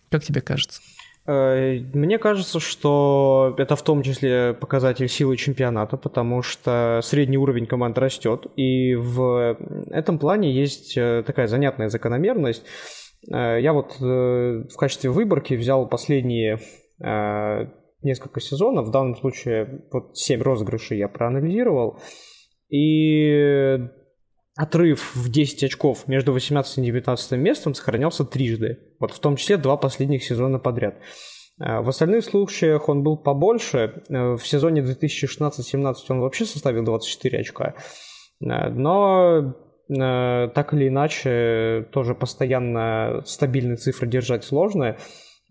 Как тебе кажется? Э, мне кажется, что это в том числе показатель силы чемпионата, потому что средний уровень команд растет, и в этом плане есть э, такая занятная закономерность. Э, я вот в качестве выборки взял последние несколько сезонов, в данном случае вот 7 розыгрышей я проанализировал, и отрыв в 10 очков между 18 и 19 местом сохранялся трижды. Вот в том числе два последних сезона подряд. А, в остальных случаях он был побольше. Э, в сезоне 2016-17 он вообще составил 24 очка. А, но э, так или иначе, тоже постоянно стабильные цифры держать сложно.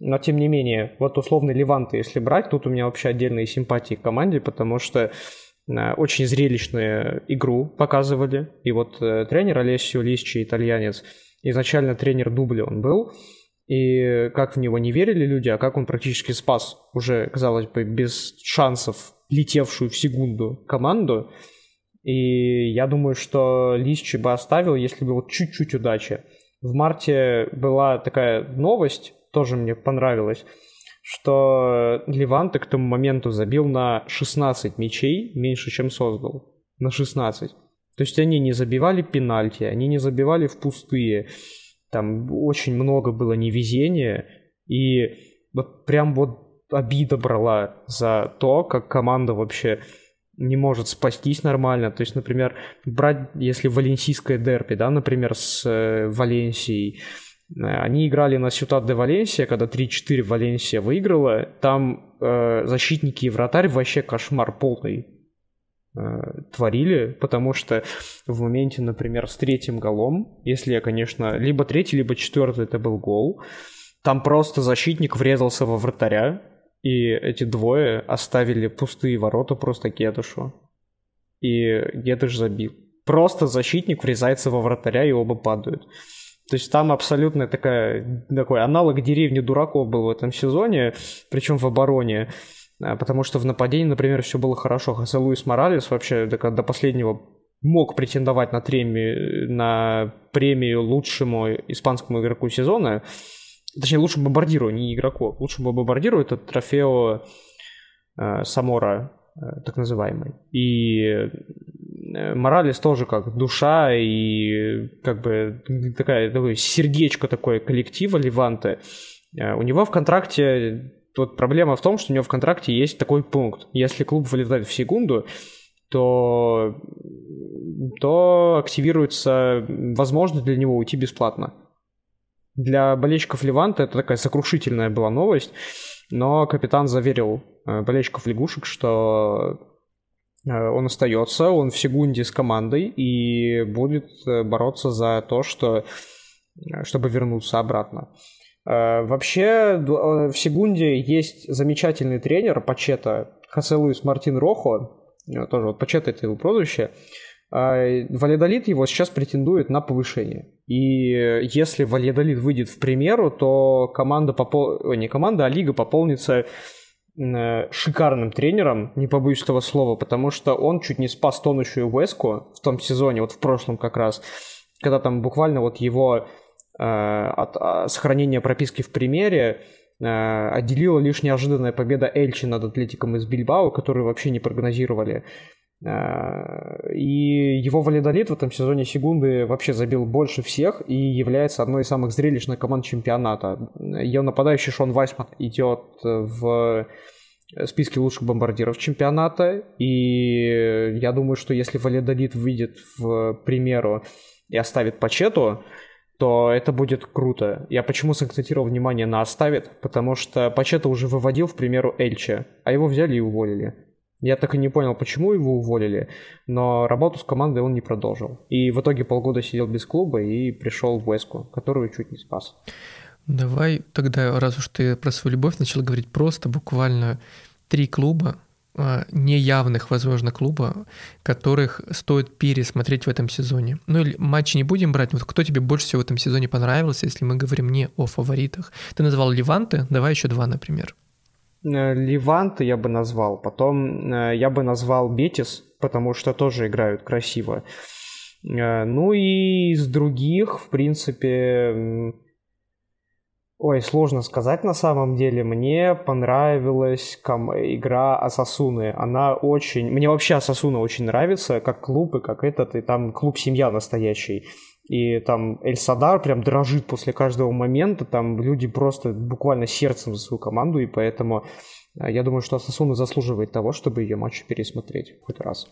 Но тем не менее, вот условный Левант, если брать, тут у меня вообще отдельные симпатии к команде, потому что Э, очень зрелищную игру показывали. И вот э, тренер Олесио Лисчи, итальянец, изначально тренер дубля он был, и как в него не верили люди, а как он практически спас уже, казалось бы, без шансов летевшую в секунду команду. И я думаю, что Лисчи бы оставил, если бы вот чуть-чуть удачи. В марте была такая новость, тоже мне понравилась что Леванте к тому моменту забил на 16 мячей, меньше, чем создал. На 16. То есть они не забивали пенальти, они не забивали в пустые. Там очень много было невезения. И вот прям вот обида брала за то, как команда вообще не может спастись нормально. То есть, например, брать, если валенсийское дерби, да, например, с э, Валенсией, они играли на Сютат де Валенсия, когда 3-4 Валенсия выиграла. Там э, защитники и вратарь вообще кошмар полный э, творили, потому что в моменте, например, с третьим голом, если конечно, либо третий, либо четвертый это был гол, там просто защитник врезался во вратаря, и эти двое оставили пустые ворота просто Гедышу. И Гедыш забил. Просто защитник врезается во вратаря, и оба падают. То есть там абсолютно такая, такой аналог деревни дураков был в этом сезоне, причем в обороне. А, потому что в нападении, например, все было хорошо. Хосе Луис Моралес вообще до, до последнего мог претендовать на, треми, на премию лучшему испанскому игроку сезона. Точнее, лучшему бомбардиру, не игроку. Лучшему бомбардиру это трофео э, Самора, э, так называемый. И Моралес тоже как душа и как бы такая, такое сердечко такое коллектива Леванте. Э, у него в контракте, вот проблема в том, что у него в контракте есть такой пункт. Если клуб вылетает в секунду, то, то активируется возможность для него уйти бесплатно. Для болельщиков Леванта это такая сокрушительная была новость, но капитан заверил э, болельщиков лягушек, что Э, он остается, он в секунде с командой и будет э, бороться за то, что, э, чтобы вернуться обратно. Вообще, в секунде есть замечательный тренер Пачета, Хосе Луис Мартин Рохо, тоже вот Пачета это его прозвище, Валидолит его сейчас претендует на повышение. И если Валидолит выйдет в примеру, то команда, попол... не команда, а лига пополнится Э, шикарным тренером, не побоюсь этого слова, потому что он чуть не спас тонущую Веску в том сезоне, вот в прошлом как раз, когда там буквально вот его э, от э, сохранения прописки в примере э, отделила лишь неожиданная победа Эльчи над Атлетиком из Бильбао, которую вообще не прогнозировали. Э, и его валидолит в этом сезоне секунды вообще забил больше всех и является одной из самых зрелищных команд чемпионата. Ее нападающий Шон Вайсман идет в списке лучших бомбардиров чемпионата. И я думаю, что если Валидолит выйдет в примеру и оставит Пачету, то это будет круто. Я почему сакцентировал внимание на оставит? Потому что Пачета уже выводил, в примеру, Эльче, а его взяли и уволили. Я так и не понял, почему его уволили, но работу с командой он не продолжил. И в итоге полгода сидел без клуба и пришел в Веску, которую чуть не спас. Давай тогда, раз уж ты про свою любовь начал говорить, просто буквально три клуба, а, неявных, возможно, клуба, которых стоит пересмотреть в этом сезоне? Ну или матчи не будем брать, вот кто тебе больше всего в этом сезоне понравился, если мы говорим не о фаворитах? Ты назвал Леванты, давай еще два, например. Э, Леванты я бы назвал, потом э, я бы назвал Бетис, потому что тоже играют красиво. Э, ну и из других, в принципе, Ой, сложно сказать на самом деле. Мне понравилась игра Асасуны. Она очень... Мне вообще Асасуна очень нравится, как клуб и как этот. И там клуб-семья настоящий. И там Эль Садар прям дрожит после каждого момента. Там люди просто буквально сердцем за свою команду. И поэтому э, я думаю, что Асасуна заслуживает того, чтобы ее матчи пересмотреть хоть раз.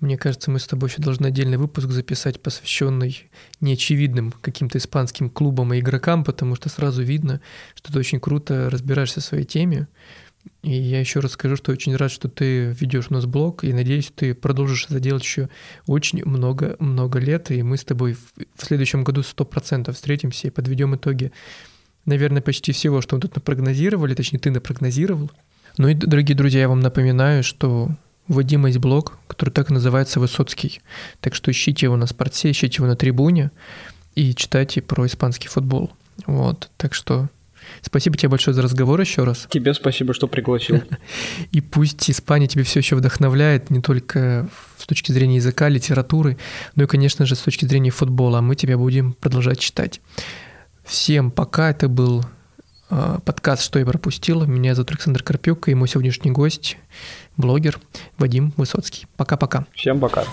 Мне кажется, мы с тобой еще должны отдельный выпуск записать, посвященный неочевидным каким-то испанским клубам и игрокам, потому что сразу видно, что ты очень круто разбираешься в своей теме. И я еще раз скажу, что очень рад, что ты ведешь у нас блог, и надеюсь, ты продолжишь это делать еще очень много-много лет, и мы с тобой в следующем году 100% встретимся и подведем итоги, наверное, почти всего, что мы тут напрогнозировали, точнее, ты напрогнозировал. Ну и, дорогие друзья, я вам напоминаю, что у Вадима есть блог, который так и называется «Высоцкий». Так что ищите его на спорте, ищите его на трибуне и читайте про испанский футбол. Вот, так что спасибо тебе большое за разговор еще раз. Тебе спасибо, что пригласил. И пусть Испания тебе все еще вдохновляет не только с точки зрения языка, литературы, но и, конечно же, с точки зрения футбола. А мы тебя будем продолжать читать. Всем пока. Это был э, подкаст «Что я пропустил». Меня зовут Александр Карпюк, и мой сегодняшний гость блогер Вадим Высоцкий. Пока-пока. Всем пока.